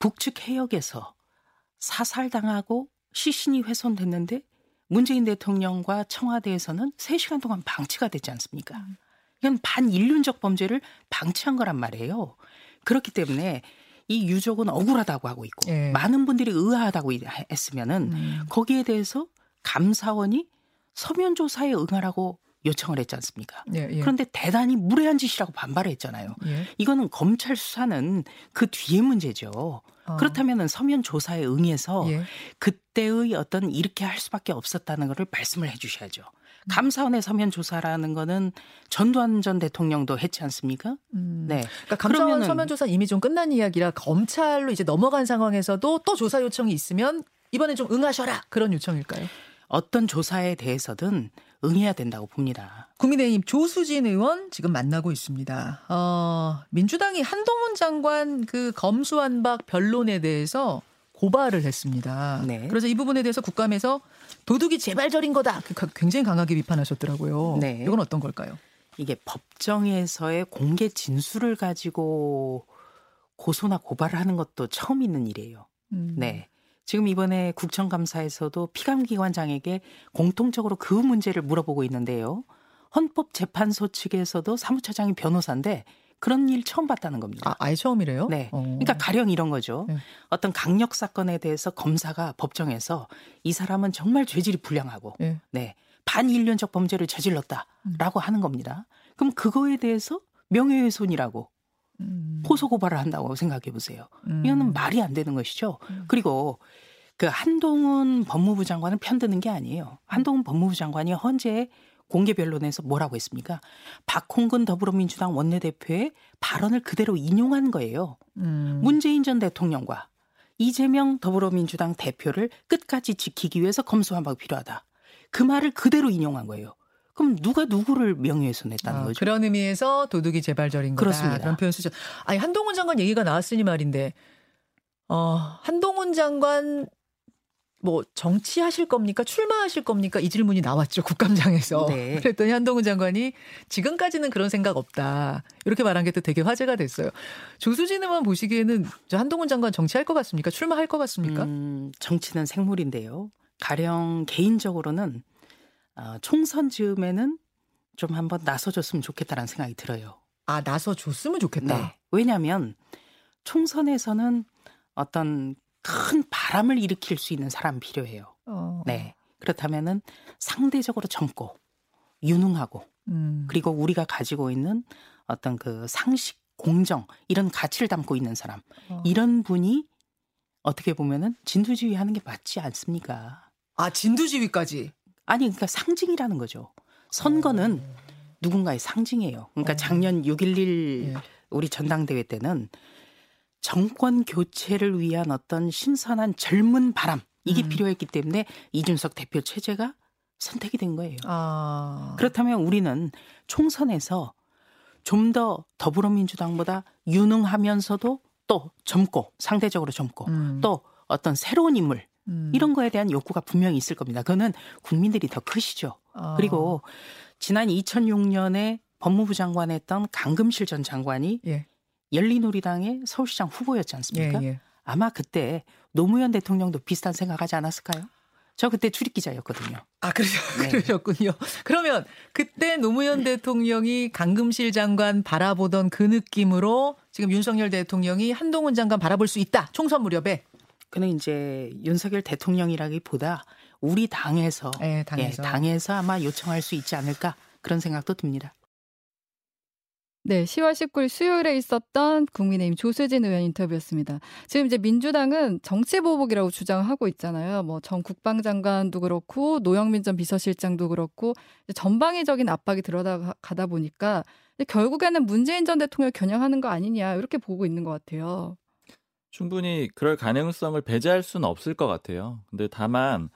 북측 해역에서 사살당하고 시신이 훼손됐는데 문재인 대통령과 청와대에서는 3시간 동안 방치가 됐지 않습니까? 이건 반인륜적 범죄를 방치한 거란 말이에요. 그렇기 때문에 이 유족은 억울하다고 하고 있고 예. 많은 분들이 의아하다고 했으면은 음. 거기에 대해서 감사원이 서면 조사에 응하라고 요청을 했지 않습니까? 예, 예. 그런데 대단히 무례한 짓이라고 반발을 했잖아요. 예. 이거는 검찰 수사는 그 뒤에 문제죠. 어. 그렇다면 서면 조사에 응해서 예. 그때의 어떤 이렇게 할 수밖에 없었다는 것을 말씀을 해 주셔야죠. 음. 감사원의 서면 조사라는 거는 전두환 전 대통령도 했지 않습니까? 음. 네. 그러니까 감사원 서면 조사 이미 좀 끝난 이야기라 검찰로 이제 넘어간 상황에서도 또 조사 요청이 있으면 이번에 좀 응하셔라 그런 요청일까요? 어떤 조사에 대해서든 응해야 된다고 봅니다. 국민의힘 조수진 의원 지금 만나고 있습니다. 어, 민주당이 한동훈 장관 그 검수완박 변론에 대해서 고발을 했습니다. 네. 그래서 이 부분에 대해서 국감에서 도둑이 재발절인 거다. 그 굉장히 강하게 비판하셨더라고요. 네. 이건 어떤 걸까요? 이게 법정에서의 공개 진술을 가지고 고소나 고발을 하는 것도 처음 있는 일이에요. 음. 네. 지금 이번에 국정감사에서도 피감기관장에게 공통적으로 그 문제를 물어보고 있는데요. 헌법재판소 측에서도 사무처장이 변호사인데 그런 일 처음 봤다는 겁니다. 아, 아예 처음이래요? 네. 어. 그러니까 가령 이런 거죠. 네. 어떤 강력 사건에 대해서 검사가 법정에서 이 사람은 정말 죄질이 불량하고 네. 네. 반인륜적 범죄를 저질렀다라고 음. 하는 겁니다. 그럼 그거에 대해서 명예훼손이라고 음. 고소 고발을 한다고 생각해 보세요. 음. 이거는 말이 안 되는 것이죠. 음. 그리고 그 한동훈 법무부 장관을 편드는 게 아니에요. 한동훈 법무부 장관이 헌재 공개 변론에서 뭐라고 했습니까? 박홍근 더불어민주당 원내대표의 발언을 그대로 인용한 거예요. 음. 문재인 전 대통령과 이재명 더불어민주당 대표를 끝까지 지키기 위해서 검수한박이 필요하다. 그 말을 그대로 인용한 거예요. 그럼 누가 누구를 명예훼손했다는 아, 거죠? 그런 의미에서 도둑이 재발절인 거다. 그렇습니다. 그런 표현 쓰죠. 아니 한동훈 장관 얘기가 나왔으니 말인데 어, 한동훈 장관 뭐 정치하실 겁니까? 출마하실 겁니까? 이 질문이 나왔죠 국감장에서. 네. 그랬더니 한동훈 장관이 지금까지는 그런 생각 없다. 이렇게 말한 게 또 되게 화제가 됐어요. 조수진 의원 보시기에는 저 한동훈 장관 정치할 것 같습니까? 출마할 것 같습니까? 음, 정치는 생물인데요. 가령 개인적으로는 어, 총선 즈음에는 좀 한번 나서줬으면 좋겠다라는 생각이 들어요. 아 나서줬으면 좋겠다. 네. 왜냐하면 총선에서는 어떤 큰 바람을 일으킬 수 있는 사람 필요해요. 어. 네. 그렇다면은 상대적으로 젊고 유능하고 음. 그리고 우리가 가지고 있는 어떤 그 상식, 공정 이런 가치를 담고 있는 사람 어. 이런 분이 어떻게 보면은 진두지휘 하는 게 맞지 않습니까? 아 진두지휘까지 아니 그러니까 상징이라는 거죠. 선거는 어. 누군가의 상징이에요. 그러니까 어. 작년 6.11 예. 우리 전당대회 때는 정권 교체를 위한 어떤 신선한 젊은 바람 이게 음. 필요했기 때문에 이준석 대표 체제가 선택이 된 거예요. 아. 그렇다면 우리는 총선에서 좀 더 더불어민주당보다 유능하면서도 또 젊고 상대적으로 젊고 음. 또 어떤 새로운 인물 음. 이런 거에 대한 욕구가 분명히 있을 겁니다. 그거는 국민들이 더 크시죠. 아. 그리고 지난 2006년에 법무부 장관 했던 강금실 전 장관이 예. 열린우리당의 서울시장 후보였지 않습니까? 예, 예. 아마 그때 노무현 대통령도 비슷한 생각하지 않았을까요? 저 그때 출입 기자였거든요. 아, 그러셨, 네. 그러셨군요. 그러면 그때 노무현 대통령이 강금실 장관 바라보던 그 느낌으로 지금 윤석열 대통령이 한동훈 장관 바라볼 수 있다. 총선 무렵에. 그는 이제 윤석열 대통령이라기보다 우리 당에서, 예, 당에서. 예, 당에서 아마 요청할 수 있지 않을까 그런 생각도 듭니다. 네, 10월 19일 수요일에 있었던 국민의힘 조수진 의원 인터뷰였습니다. 지금 이제 민주당은 정치 보복이라고 주장하고 있잖아요. 뭐 전 국방장관도 그렇고 노영민 전 비서실장도 그렇고 전방위적인 압박이 들어가다 보니까 결국에는 문재인 전 대통령 겨냥하는 거 아니냐 이렇게 보고 있는 것 같아요. 충분히 그럴 가능성을 배제할 수는 없을 것 같아요. 근데 다만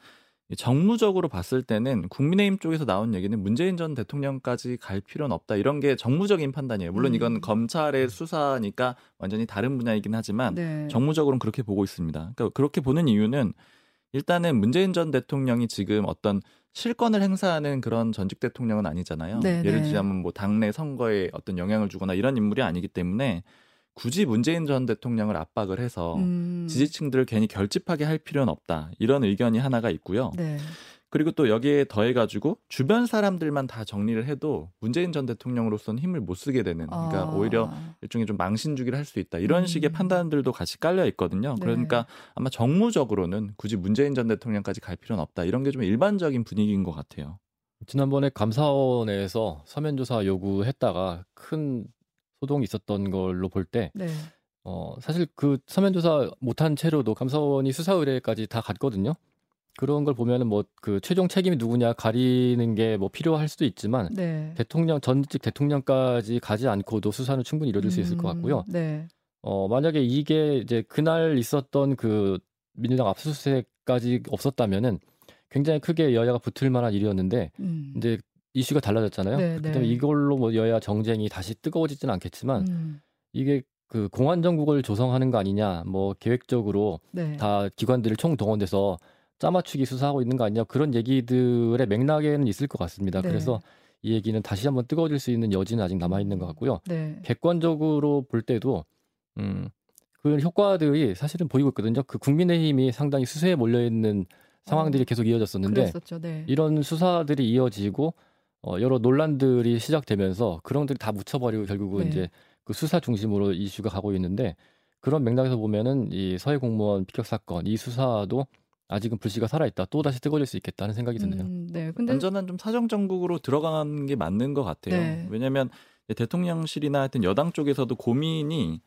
정무적으로 봤을 때는 국민의힘 쪽에서 나온 얘기는 문재인 전 대통령까지 갈 필요는 없다. 이런 게 정무적인 판단이에요. 물론 이건 음. 검찰의 수사니까 완전히 다른 분야이긴 하지만 네. 정무적으로는 그렇게 보고 있습니다. 그러니까 그렇게 보는 이유는 일단은 문재인 전 대통령이 지금 어떤 실권을 행사하는 그런 전직 대통령은 아니잖아요. 네, 예를 네. 들자면 뭐 당내 선거에 어떤 영향을 주거나 이런 인물이 아니기 때문에 굳이 문재인 전 대통령을 압박을 해서 음. 지지층들을 괜히 결집하게 할 필요는 없다. 이런 의견이 하나가 있고요. 네. 그리고 또 여기에 더해가지고 주변 사람들만 다 정리를 해도 문재인 전 대통령으로서는 힘을 못 쓰게 되는. 그러니까 아. 오히려 일종의 좀 망신주기를 할 수 있다. 이런 음. 식의 판단들도 같이 깔려 있거든요. 네. 그러니까 아마 정무적으로는 굳이 문재인 전 대통령까지 갈 필요는 없다. 이런 게 좀 일반적인 분위기인 것 같아요. 지난번에 감사원에서 서면 조사 요구했다가 큰 소동이 있었던 걸로 볼 때 네. 어, 사실 그 서면 조사 못한 채로도 감사원이 수사 의뢰까지 다 갔거든요. 그런 걸 보면은 뭐 그 최종 책임이 누구냐 가리는 게 뭐 필요할 수도 있지만 네. 대통령 전직 대통령까지 가지 않고도 수사는 충분히 이루어질 수 있을 것 음, 같고요. 네. 어, 만약에 이게 이제 그날 있었던 그 민주당 압수수색까지 없었다면은 굉장히 크게 여야가 붙을 만한 일이었는데 음. 이제 이슈가 달라졌잖아요. 네, 그렇기 네. 때문에 이걸로 뭐 여야 정쟁이 다시 뜨거워지지는 않겠지만 음. 이게 그 공안 정국을 조성하는 거 아니냐, 뭐 계획적으로 네. 다 기관들을 총 동원돼서 짜맞추기 수사하고 있는 거 아니냐 그런 얘기들의 맥락에는 있을 것 같습니다. 네. 그래서 이 얘기는 다시 한번 뜨거워질 수 있는 여지는 아직 남아 있는 것 같고요. 네. 객관적으로 볼 때도 음, 그 효과들이 사실은 보이고 있거든요. 그 국민의힘이 상당히 수세에 몰려 있는 상황들이 어, 계속 이어졌었는데. 네. 이런 수사들이 이어지고 어, 여러 논란들이 시작되면서 그런 것들이 다 묻혀버리고 결국은 네. 이제 그 수사 중심으로 이슈가 가고 있는데 그런 맥락에서 보면은 이 서해 공무원 피격 사건 이 수사도 아직은 불씨가 살아있다. 또 다시 뜨거워질 수 있겠다는 생각이 드네요. 음, 네. 근데 완전한 좀 사정 정국으로 들어가는 게 맞는 것 같아요. 네. 왜냐하면 대통령실이나 하여튼 여당 쪽에서도 고민이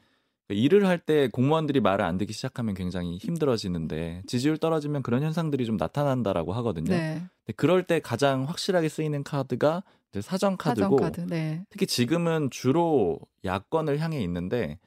일을 할 때 공무원들이 말을 안 듣기 시작하면 굉장히 힘들어지는데 지지율 떨어지면 그런 현상들이 좀 나타난다라고 하거든요. 네. 근데 그럴 때 가장 확실하게 쓰이는 카드가 사정 카드고 사정 카드. 네. 특히 지금은 주로 야권을 향해 있는데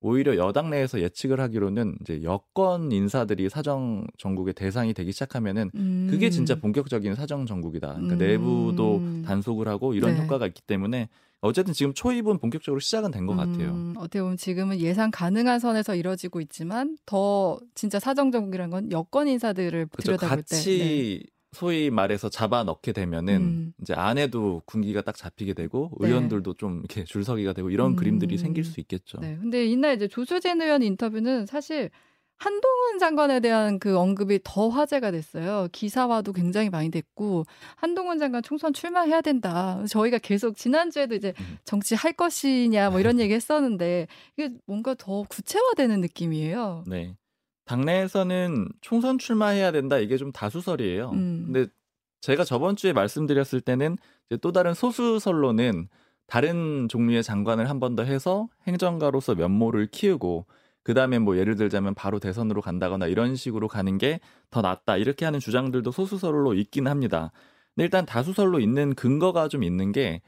오히려 여당 내에서 예측을 하기로는 이제 여권 인사들이 사정 정국의 대상이 되기 시작하면은 음. 그게 진짜 본격적인 사정 정국이다. 그러니까 음. 내부도 단속을 하고 이런 네. 효과가 있기 때문에 어쨌든 지금 초입은 본격적으로 시작은 된 것 같아요. 음, 어떻게 보면 지금은 예상 가능한 선에서 이뤄지고 있지만 더 진짜 사정정국이라는 건 여권 인사들을 그렇죠. 들여다볼 때 네. 같이 소위 말해서 잡아 넣게 되면은 음. 이제 안에도 군기가 딱 잡히게 되고 네. 의원들도 좀 이렇게 줄서기가 되고 이런 음. 그림들이 생길 수 있겠죠. 네. 근데 이날 이제 조수진 의원 인터뷰는 사실 한동훈 장관에 대한 그 언급이 더 화제가 됐어요. 기사화도 굉장히 많이 됐고 한동훈 장관 총선 출마해야 된다. 저희가 계속 지난주에도 이제 음. 정치 할 것이냐 뭐 이런 얘기 했었는데 이게 뭔가 더 구체화되는 느낌이에요. 네. 당내에서는 총선 출마해야 된다 이게 좀 다수설이에요. 음. 근데 제가 저번 주에 말씀드렸을 때는 이제 또 다른 소수설로는 다른 종류의 장관을 한 번 더 해서 행정가로서 면모를 키우고 그 다음에 뭐 예를 들자면 바로 대선으로 간다거나 이런 식으로 가는 게 더 낫다 이렇게 하는 주장들도 소수설로 있긴 합니다. 근데 일단 다수설로 있는 근거가 좀 있는 게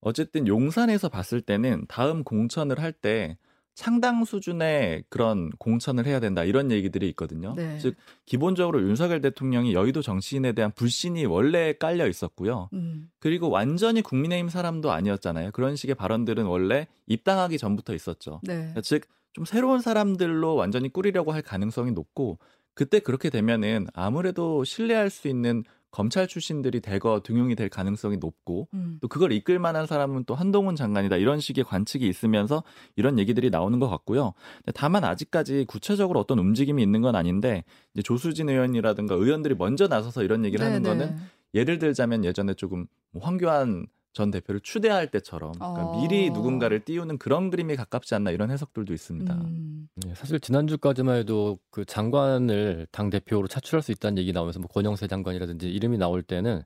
어쨌든 용산에서 봤을 때는 다음 공천을 할 때 창당 수준의 그런 공천을 해야 된다 이런 얘기들이 있거든요. 네. 즉 기본적으로 윤석열 대통령이 여의도 정치인에 대한 불신이 원래 깔려 있었고요. 음. 그리고 완전히 국민의힘 사람도 아니었잖아요. 그런 식의 발언들은 원래 입당하기 전부터 있었죠. 네. 즉 좀 새로운 사람들로 완전히 꾸리려고 할 가능성이 높고 그때 그렇게 되면은 아무래도 신뢰할 수 있는 검찰 출신들이 대거 등용이 될 가능성이 높고 음. 또 그걸 이끌 만한 사람은 또 한동훈 장관이다 이런 식의 관측이 있으면서 이런 얘기들이 나오는 것 같고요. 다만 아직까지 구체적으로 어떤 움직임이 있는 건 아닌데 이제 조수진 의원이라든가 의원들이 먼저 나서서 이런 얘기를 하는 네네. 거는 예를 들자면 예전에 조금 뭐 황교안 전 대표를 추대할 때처럼 그러니까 어. 미리 누군가를 띄우는 그런 그림이 가깝지 않나 이런 해석들도 있습니다. 음. 예, 사실 지난주까지만 해도 그 장관을 당 대표로 차출할 수 있다는 얘기 나오면서 뭐 권영세 장관이라든지 이름이 나올 때는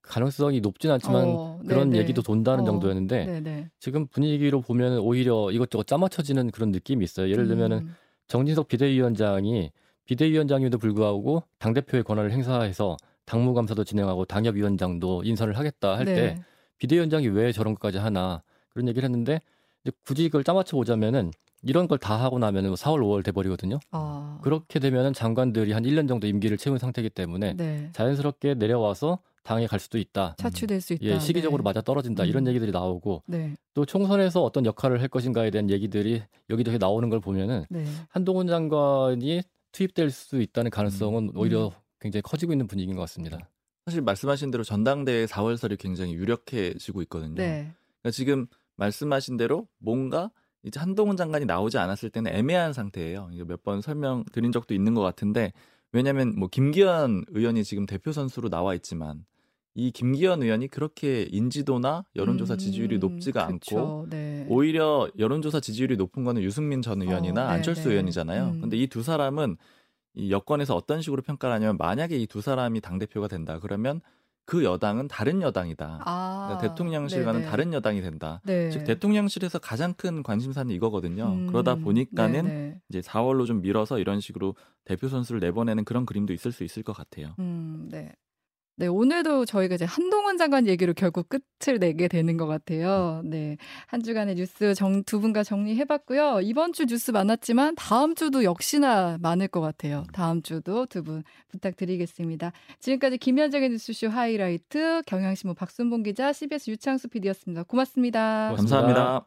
가능성이 높진 않지만 어, 그런 네네. 얘기도 돈다는 어, 정도였는데 네네. 지금 분위기로 보면 오히려 이것저것 짜맞춰지는 그런 느낌이 있어요. 예를 들면은 음. 정진석 비대위원장이 비대위원장임에도 불구하고 당 대표의 권한을 행사해서 당무감사도 진행하고 당협위원장도 인선을 하겠다 할때 네. 비대위원장이 왜 저런 것까지 하나 그런 얘기를 했는데 이제 굳이 그걸 짜맞춰 보자면은 이런 걸 다 하고 나면은 뭐 4월 5월 돼 버리거든요. 아. 그렇게 되면은 장관들이 한 1년 정도 임기를 채운 상태이기 때문에 네. 자연스럽게 내려와서 당에 갈 수도 있다. 차출될 수 있다. 예, 시기적으로 네. 맞아 떨어진다 이런 음. 얘기들이 나오고 네. 또 총선에서 어떤 역할을 할 것인가에 대한 얘기들이 여기저기 나오는 걸 보면은 네. 한동훈 장관이 투입될 수 있다는 가능성은 오히려 음. 굉장히 커지고 있는 분위기인 것 같습니다. 사실 말씀하신 대로 전당대회 4월설이 굉장히 유력해지고 있거든요. 네. 그러니까 지금 말씀하신 대로 뭔가 이제 한동훈 장관이 나오지 않았을 때는 애매한 상태예요. 이거 몇번 설명 드린 적도 있는 것 같은데 왜냐하면 뭐 김기현 의원이 지금 대표 선수로 나와 있지만 이 김기현 의원이 그렇게 인지도나 여론조사 음, 지지율이 높지가 않고 그쵸. 네. 오히려 여론조사 지지율이 높은 거는 유승민 전 의원이나 어, 네, 안철수 네. 의원이잖아요. 음. 근데 이 두 사람은 이 여권에서 어떤 식으로 평가를 하냐면 만약에 이 두 사람이 당 대표가 된다 그러면 그 여당은 다른 여당이다. 아, 그러니까 대통령실과는 네네. 다른 여당이 된다. 네. 즉 대통령실에서 가장 큰 관심사는 이거거든요. 음, 그러다 보니까는 네네. 이제 4월로 좀 밀어서 이런 식으로 대표 선수를 내보내는 그런 그림도 있을 수 있을 것 같아요. 음, 네. 네, 오늘도 저희가 이제 한동훈 장관 얘기로 결국 끝을 내게 되는 것 같아요. 네. 한 주간의 뉴스 정, 두 분과 정리해봤고요. 이번 주 뉴스 많았지만 다음 주도 역시나 많을 것 같아요. 다음 주도 두 분 부탁드리겠습니다. 지금까지 김현정의 뉴스쇼 하이라이트 경향신문 박순봉 기자, CBS 유창수 PD였습니다. 고맙습니다. 고맙습니다. 감사합니다.